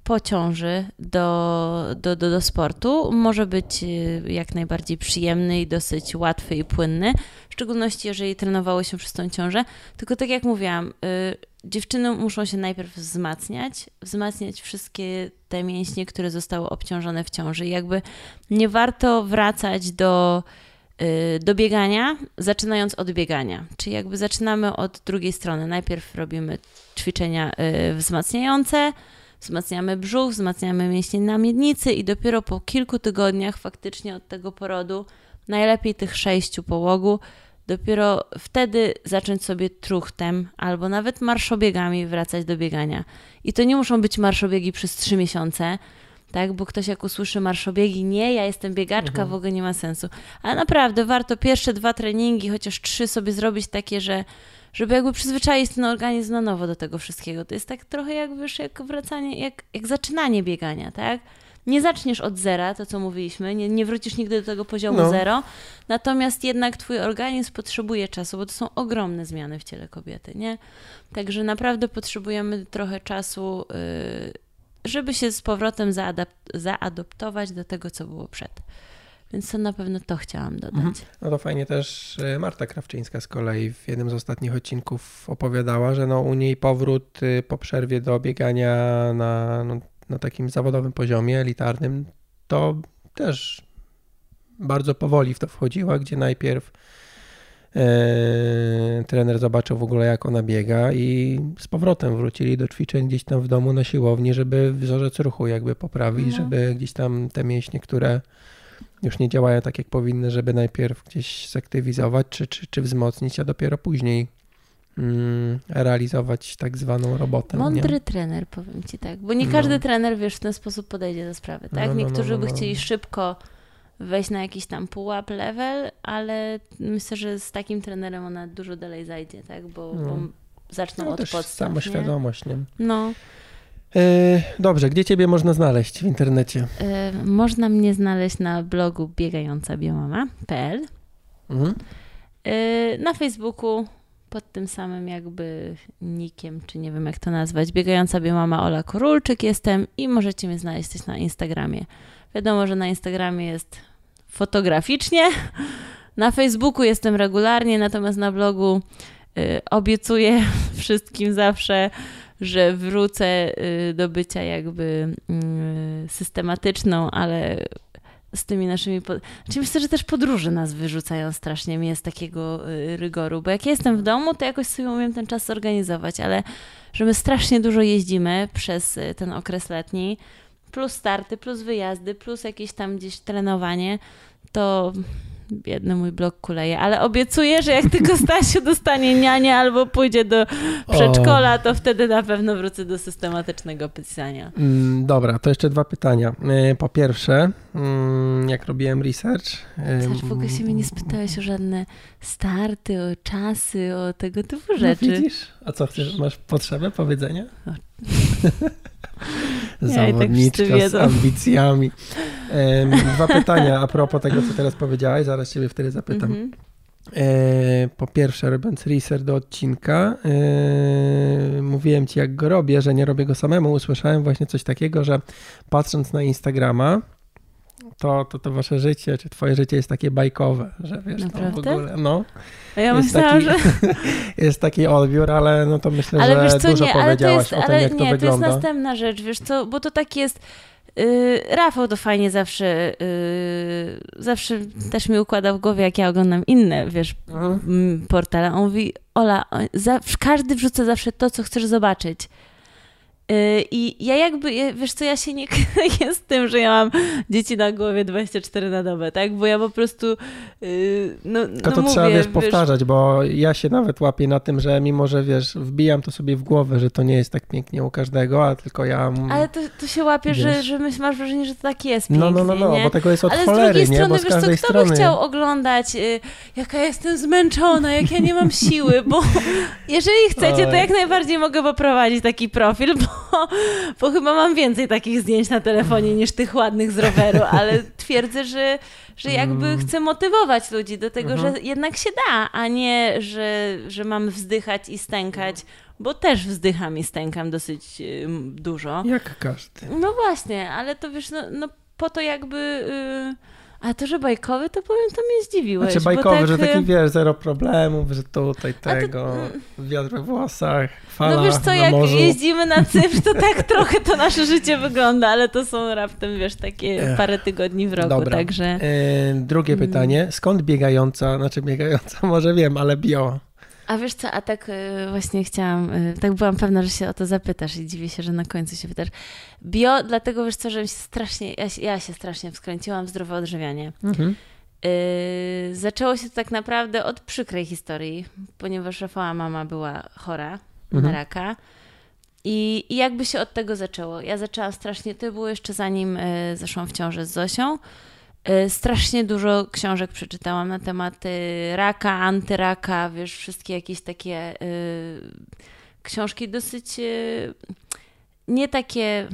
po ciąży do, do, do, do sportu może być jak najbardziej przyjemny i dosyć łatwy i płynny, w szczególności jeżeli trenowało się przez tą ciążę. Tylko tak jak mówiłam, dziewczyny muszą się najpierw wzmacniać, wzmacniać wszystkie te mięśnie, które zostały obciążone w ciąży. Jakby nie warto wracać do, y, do biegania, zaczynając od biegania. Czyli jakby zaczynamy od drugiej strony. Najpierw robimy ćwiczenia y, wzmacniające, wzmacniamy brzuch, wzmacniamy mięśnie na miednicy i dopiero po kilku tygodniach faktycznie od tego porodu, najlepiej tych sześciu połogu, dopiero wtedy zacząć sobie truchtem albo nawet marszobiegami wracać do biegania. I to nie muszą być marszobiegi przez trzy miesiące, tak? Bo ktoś jak usłyszy marszobiegi, nie, ja jestem biegaczka, mhm. w ogóle nie ma sensu. Ale naprawdę warto pierwsze dwa treningi, chociaż trzy sobie zrobić takie, że żeby jakby przyzwyczaić ten organizm na nowo do tego wszystkiego. To jest tak trochę jak, wiesz, jak wracanie, jak, jak zaczynanie biegania, tak? Nie zaczniesz od zera, to co mówiliśmy, nie, nie wrócisz nigdy do tego poziomu no. zero, natomiast jednak twój organizm potrzebuje czasu, bo to są ogromne zmiany w ciele kobiety, nie? Także naprawdę potrzebujemy trochę czasu, yy, żeby się z powrotem zaadoptować do tego, co było przed. Więc to na pewno to chciałam dodać. Mhm. No to fajnie też y, Marta Krawczyńska z kolei w jednym z ostatnich odcinków opowiadała, że no u niej powrót y, po przerwie do biegania na no, na takim zawodowym poziomie, elitarnym, to też bardzo powoli w to wchodziła, gdzie najpierw e, trener zobaczył w ogóle, jak ona biega i z powrotem wrócili do ćwiczeń gdzieś tam w domu na siłowni, żeby wzorzec ruchu jakby poprawić, mhm. żeby gdzieś tam te mięśnie, które już nie działają tak, jak powinny, żeby najpierw gdzieś zaktywizować czy, czy, czy wzmocnić, a dopiero później realizować tak zwaną robotę. Mądry nie? trener, powiem ci tak, bo nie no. każdy no. trener, wiesz, w ten sposób podejdzie do sprawy, tak? No, no, Niektórzy no, by no. chcieli szybko wejść na jakiś tam pułap level, ale myślę, że z takim trenerem ona dużo dalej zajdzie, tak? Bo, bo zaczną od też podstaw. Samoświadomość, nie? nie? No. E, dobrze, gdzie ciebie można znaleźć w internecie? E, można mnie znaleźć na blogu biegającabiomama.pl mhm. E, na Facebooku pod tym samym jakby nikiem, czy nie wiem jak to nazwać, biegająca mama Ola Korulczyk jestem i możecie mnie znaleźć też na Instagramie. Wiadomo, że na Instagramie jest fotograficznie, Na Facebooku jestem regularnie, natomiast na blogu y, obiecuję wszystkim zawsze, że wrócę y, do bycia jakby y, systematyczną, ale z tymi naszymi. Pod... Znaczy myślę, że też podróże nas wyrzucają strasznie mnie z takiego y, rygoru, bo jak ja jestem w domu, to jakoś sobie umiem ten czas zorganizować, ale że my strasznie dużo jeździmy przez y, ten okres letni, plus starty, plus wyjazdy, plus jakieś tam gdzieś trenowanie, to biedny mój blok kuleje, ale obiecuję, że jak tylko Stasiu dostanie nianie albo pójdzie do przedszkola, to wtedy na pewno wrócę do systematycznego pisania. Mm, dobra, to jeszcze dwa pytania. E, po pierwsze, mm, jak robiłem research... Chociaż w ogóle się mnie nie spytałeś o żadne starty, o czasy, o tego typu rzeczy. No widzisz? A co chcesz? Masz potrzebę powiedzenia? Zawodniczka tak z ambicjami. Dwa pytania a propos tego, co teraz powiedziałaś, zaraz ciebie wtedy zapytam. Mm -hmm. Po pierwsze, robiąc research do odcinka, e, mówiłem ci, jak go robię, że nie robię go samemu. Usłyszałem właśnie coś takiego, że patrząc na Instagrama, to, to, to wasze życie, czy twoje życie jest takie bajkowe, że wiesz, no, w ogóle, no. A ja myślałam, taki, że... jest taki odbiór, ale no to myślę, ale że co, dużo nie, powiedziałaś jest, o tym, jak nie, to wygląda. to jest następna rzecz, wiesz co, bo to tak jest... Yy, Rafał to fajnie zawsze, yy, zawsze też mi układa w głowie, jak ja oglądam inne, wiesz, mhm. portale. On mówi, Ola, za, każdy wrzuca zawsze to, co chcesz zobaczyć. Y, I ja jakby, wiesz co, ja się nie kryję z tym, że ja mam dzieci na głowie 24 na dobę, tak? Bo ja po prostu, y, no Tylko no to mówię, trzeba, wiesz, powtarzać, bo ja się nawet łapię na tym, że mimo, że wiesz, wbijam to sobie w głowę, że to nie jest tak pięknie u każdego, a tylko ja... Ale to, to się łapie, że, że masz wrażenie, że to tak jest pięknie, No, no, no, no, nie? bo tego jest od Ale cholery, z drugiej strony, nie? Bo z wiesz co, kto strony... by chciał oglądać, y, jaka jestem zmęczona, jak ja nie mam siły, bo jeżeli chcecie, to jak najbardziej mogę poprowadzić taki profil, bo bo chyba mam więcej takich zdjęć na telefonie niż tych ładnych z roweru, ale twierdzę, że, że jakby mm. chcę motywować ludzi do tego, że mhm. jednak się da, a nie, że, że mam wzdychać i stękać, bo też wzdycham i stękam dosyć dużo. Jak każdy. No właśnie, ale to wiesz, no, no po to jakby... Yy, a to, że bajkowy, to powiem, to mnie zdziwiłeś. Znaczy bajkowy, tak... że taki, wiesz, zero problemów, że tutaj tego, to... Mm. wiatr we włosach, fala No wiesz co, jak morzu. jeździmy na Cypr, to tak trochę to nasze życie wygląda, ale to są raptem, wiesz, takie parę tygodni w roku, Dobra. także... E, drugie mm. pytanie, skąd biegająca, znaczy biegająca, może wiem, ale bio? A wiesz co, a tak y, właśnie chciałam, y, tak byłam pewna, że się o to zapytasz i dziwię się, że na końcu się pytasz. Bio, dlatego wiesz co, że się strasznie, ja, ja się strasznie wskręciłam w zdrowe odżywianie. Mhm. Yy, zaczęło się to tak naprawdę od przykrej historii, ponieważ Rafała mama była chora mhm. na raka. I, I jakby się od tego zaczęło. Ja zaczęłam strasznie, to było jeszcze zanim y, zeszłam w ciążę z Zosią. E, strasznie dużo książek przeczytałam na temat raka, antyraka, wiesz, wszystkie jakieś takie y, książki dosyć y, nie takie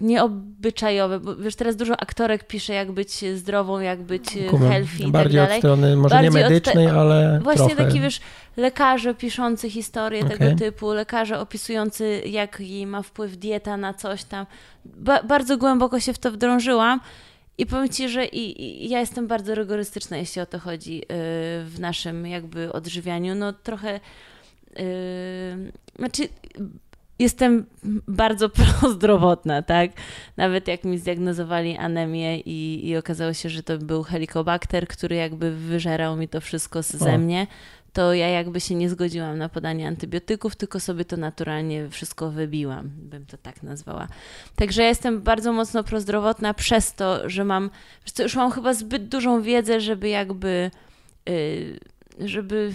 nieobyczajowe, bo wiesz, teraz dużo aktorek pisze, jak być zdrową, jak być Kumam. healthy i Bardziej tak dalej. od strony, może Bardziej nie medycznej, te... ale Właśnie trochę. taki, wiesz, lekarze piszący historie okay. tego typu, lekarze opisujący, jak jej ma wpływ dieta na coś tam. Ba bardzo głęboko się w to wdrążyłam i powiem Ci, że i, i ja jestem bardzo rygorystyczna, jeśli o to chodzi yy, w naszym jakby odżywianiu. No trochę, yy, znaczy jestem bardzo prozdrowotna, tak? Nawet jak mi zdiagnozowali anemię i, i okazało się, że to był helikobakter, który jakby wyżerał mi to wszystko ze mnie, to ja jakby się nie zgodziłam na podanie antybiotyków, tylko sobie to naturalnie wszystko wybiłam, bym to tak nazwała. Także ja jestem bardzo mocno prozdrowotna przez to, że mam, co, już mam chyba zbyt dużą wiedzę, żeby jakby, yy, żeby,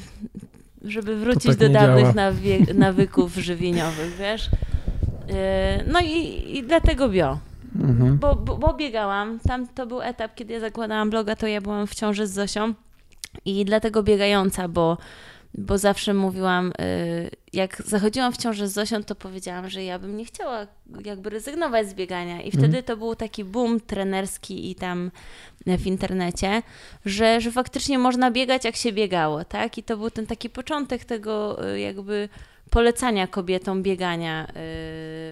żeby wrócić tak do dawnych nawie, nawyków żywieniowych, wiesz. Yy, no i, i dlatego bio. Mhm. Bo, bo, bo biegałam, tam to był etap, kiedy ja zakładałam bloga, to ja byłam w ciąży z Zosią i dlatego biegająca, bo, bo zawsze mówiłam, y, jak zachodziłam w ciążę z Zosią, to powiedziałam, że ja bym nie chciała jakby rezygnować z biegania. I wtedy mm. to był taki boom trenerski i tam w internecie, że, że faktycznie można biegać, jak się biegało, tak? I to był ten taki początek tego y, jakby polecania kobietom biegania y,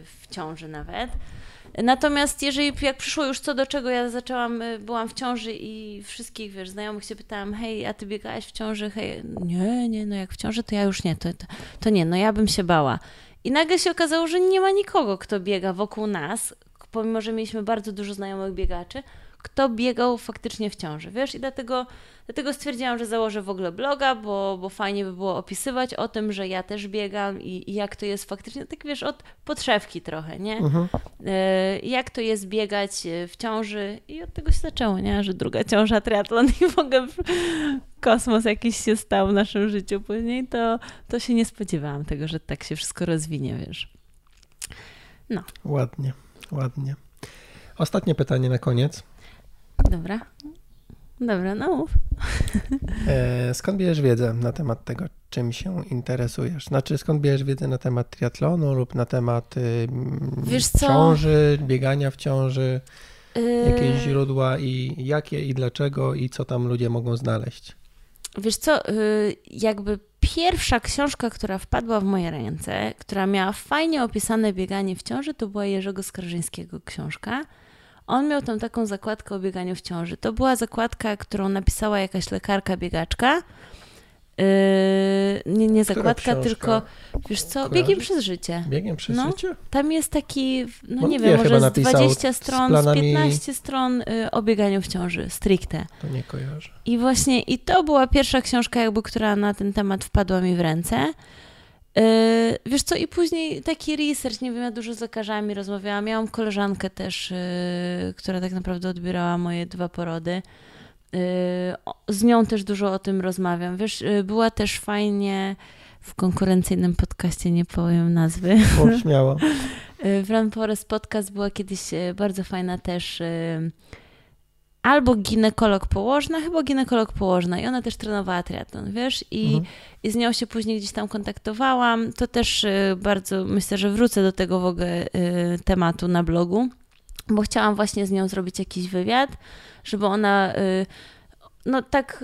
w ciąży nawet. Natomiast jeżeli, jak przyszło już co do czego, ja zaczęłam, y, byłam w ciąży i wszystkich, wiesz, znajomych się pytałam, hej, a ty biegałaś w ciąży? Hej, nie, nie, no jak w ciąży, to ja już nie, to, to, to nie, no ja bym się bała. I nagle się okazało, że nie ma nikogo, kto biega wokół nas, pomimo, że mieliśmy bardzo dużo znajomych biegaczy, kto biegał faktycznie w ciąży, wiesz? I dlatego, dlatego stwierdziłam, że założę w ogóle bloga, bo, bo fajnie by było opisywać o tym, że ja też biegam i, i jak to jest faktycznie, tak wiesz, od podszewki trochę, nie? Mhm. E, jak to jest biegać e, w ciąży i od tego się zaczęło, nie? Że druga ciąża, triatlon i w ogóle kosmos jakiś się stał w naszym życiu później, to, to się nie spodziewałam tego, że tak się wszystko rozwinie, wiesz. No. Ładnie, ładnie. Ostatnie pytanie na koniec. Dobra. Dobra, no mów. E, skąd bierzesz wiedzę na temat tego, czym się interesujesz? Znaczy, skąd bierzesz wiedzę na temat triatlonu lub na temat y, Wiesz co? ciąży, biegania w ciąży? Yy, Jakieś źródła i jakie i dlaczego i co tam ludzie mogą znaleźć? Wiesz co, yy, jakby pierwsza książka, która wpadła w moje ręce, która miała fajnie opisane bieganie w ciąży, to była Jerzego Skarżyńskiego książka. On miał tam taką zakładkę o bieganiu w ciąży. To była zakładka, którą napisała jakaś lekarka biegaczka. Yy, nie, nie Która zakładka, książka? tylko wiesz co, Kojarzysz? biegiem przez życie. Biegiem przez No. życie? Tam jest taki, no nie wiem, może z napisał 20 z stron, z planami- 15 stron y, o bieganiu w ciąży, stricte. To nie kojarzę. I właśnie, i to była pierwsza książka, jakby, która na ten temat wpadła mi w ręce. Yy, wiesz co, i później taki research, nie wiem, ja dużo z lekarzami rozmawiałam. Miałam koleżankę też, yy, która tak naprawdę odbierała moje dwa porody. Yy, o- z nią też dużo o tym rozmawiam. Wiesz, yy, była też fajnie w konkurencyjnym podcaście, nie powiem nazwy. Mów śmiało. Y, W Run Forest Podcast była kiedyś bardzo fajna też albo ginekolog położna, chyba ginekolog położna i ona też trenowała triatlon, wiesz, i, Mhm. i z nią się później gdzieś tam kontaktowałam. To też y, bardzo, myślę, że wrócę do tego w ogóle y, tematu na blogu, bo chciałam właśnie z nią zrobić jakiś wywiad, żeby ona... y, no tak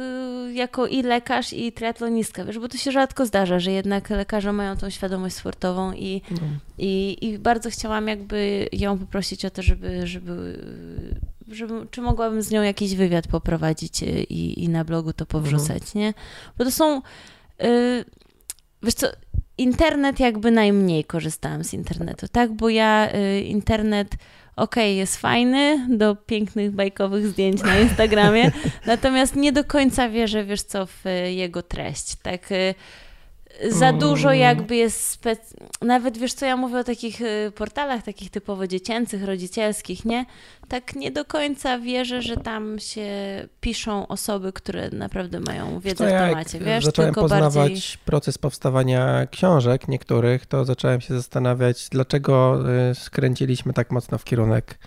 jako i lekarz, i triatlonistka, wiesz, bo to się rzadko zdarza, że jednak lekarze mają tą świadomość sportową i, No. i, I bardzo chciałam jakby ją poprosić o to, żeby, żeby, żeby czy mogłabym z nią jakiś wywiad poprowadzić y, i, i na blogu to powrzucać, nie? Bo to są, y, wiesz co, internet jakby najmniej korzystałam z internetu, tak? Bo ja y, internet okej, jest fajny do pięknych bajkowych zdjęć na Instagramie, natomiast nie do końca wierzę, wiesz co, w y, jego treść, tak? Za dużo Mm. jakby jest, spec- nawet wiesz co, ja mówię o takich y, portalach, takich typowo dziecięcych, rodzicielskich, nie? Tak nie do końca wierzę, że tam się piszą osoby, które naprawdę mają To wiedzę w ja jak temacie, wiesz? zacząłem Tylko poznawać bardziej... proces powstawania książek niektórych, to zacząłem się zastanawiać, dlaczego y, skręciliśmy tak mocno w kierunek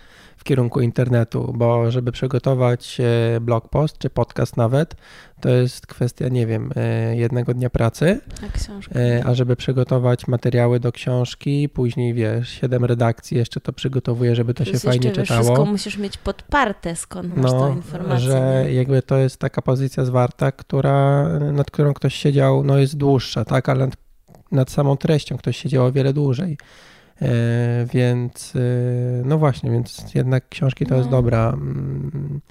w kierunku internetu, bo żeby przygotować e, blog post czy podcast nawet, to jest kwestia, nie wiem, e, jednego dnia pracy, A książka. e, a żeby przygotować materiały do książki, później wiesz, siedem redakcji jeszcze to przygotowuję, żeby to się fajnie wiesz, czytało. wszystko musisz mieć podparte, skąd masz tą No, informację. że nie? jakby to jest taka pozycja zwarta, która, nad którą ktoś siedział, no jest dłuższa, tak, ale nad, nad samą treścią ktoś siedział o wiele dłużej. E, więc, e, no właśnie, więc jednak książki to jest No. dobra, mm,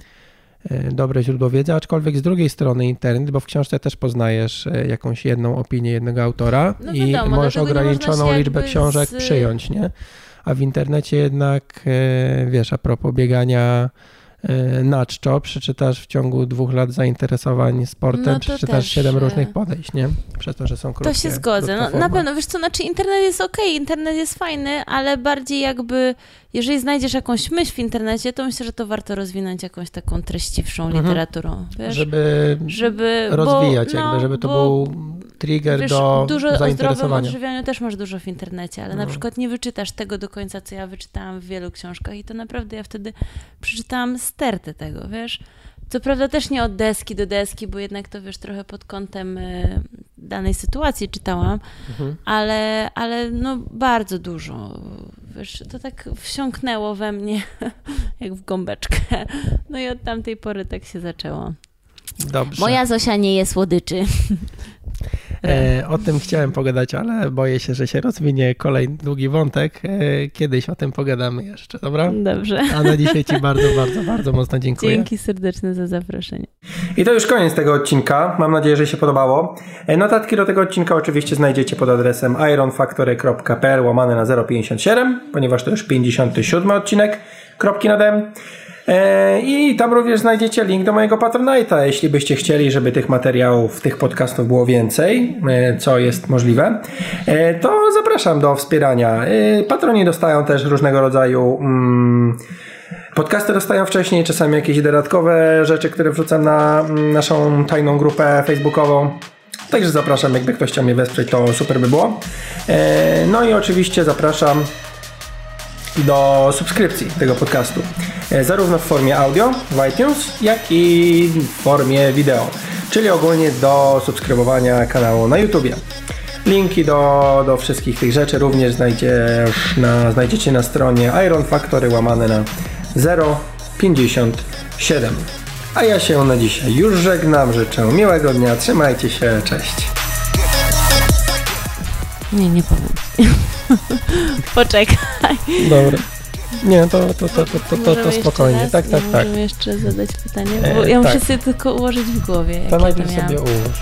e, dobre źródło wiedzy, aczkolwiek z drugiej strony internet, bo w książce też poznajesz jakąś jedną opinię jednego autora No i wiadomo, możesz ograniczoną liczbę książek z- przyjąć, nie? A w internecie jednak, wiesz, a propos biegania na czczo, przeczytasz w ciągu dwóch lat zainteresowań sportem, No przeczytasz siedem różnych podejść, nie? Przez to, że są krótkie. To się zgodzę. No, na pewno, wiesz co, znaczy internet jest okej, internet jest fajny, ale bardziej jakby, jeżeli znajdziesz jakąś myśl w internecie, to myślę, że to warto rozwinąć jakąś taką treściwszą Mhm. literaturą, wiesz? Żeby żeby rozwijać bo, jakby, no, żeby to bo, był trigger wiesz, do dużo o zdrowym zainteresowania. odżywianiu też masz dużo w internecie, ale na No. przykład nie wyczytasz tego do końca, co ja wyczytałam w wielu książkach i to naprawdę ja wtedy przeczytałam stertę tego, wiesz? Co prawda też nie od deski do deski, bo jednak to wiesz trochę pod kątem y, danej sytuacji czytałam, Mhm. ale, ale no bardzo dużo. Wiesz, to tak wsiąknęło we mnie jak w gąbeczkę. No i od tamtej pory tak się zaczęło. Dobrze. Moja Zosia nie je słodyczy. E, o tym chciałem pogadać, ale boję się, że się rozwinie kolejny długi wątek. E, kiedyś o tym pogadamy jeszcze, dobra? Dobrze. A na dzisiaj Ci bardzo, bardzo, bardzo mocno dziękuję. Dzięki serdeczne za zaproszenie. I to już koniec tego odcinka. Mam nadzieję, że się podobało. E, notatki do tego odcinka oczywiście znajdziecie pod adresem ironfactory.pl łamane na 057, ponieważ to już 57 odcinek. Kropki nad M. E, I tam również znajdziecie link do mojego Patronite'a, jeśli byście chcieli, żeby tych materiałów, tych podcastów było więcej, e, co jest możliwe, e, to zapraszam do wspierania. Patroni dostają też różnego rodzaju mm, podcasty dostają wcześniej, czasami jakieś dodatkowe rzeczy, które wrzucam na mm, naszą tajną grupę facebookową. Także zapraszam, jakby ktoś chciał mnie wesprzeć, to super by było. No i oczywiście zapraszam do subskrypcji tego podcastu. E, zarówno w formie audio w iTunes, jak i w formie wideo, czyli ogólnie do subskrybowania kanału na YouTube. Linki do, do wszystkich tych rzeczy również znajdziesz na, znajdziecie na stronie Iron Factory łamane na 057. A ja się na dzisiaj już żegnam, życzę miłego dnia, trzymajcie się, cześć. Nie, nie powiem. Poczekaj. Dobra. Nie, to, to, to, to, to, to, to spokojnie. Tak, tak, tak. Możemy jeszcze zadać pytanie, bo ja muszę tak. sobie tylko ułożyć w głowie. To najpierw sobie ułóż.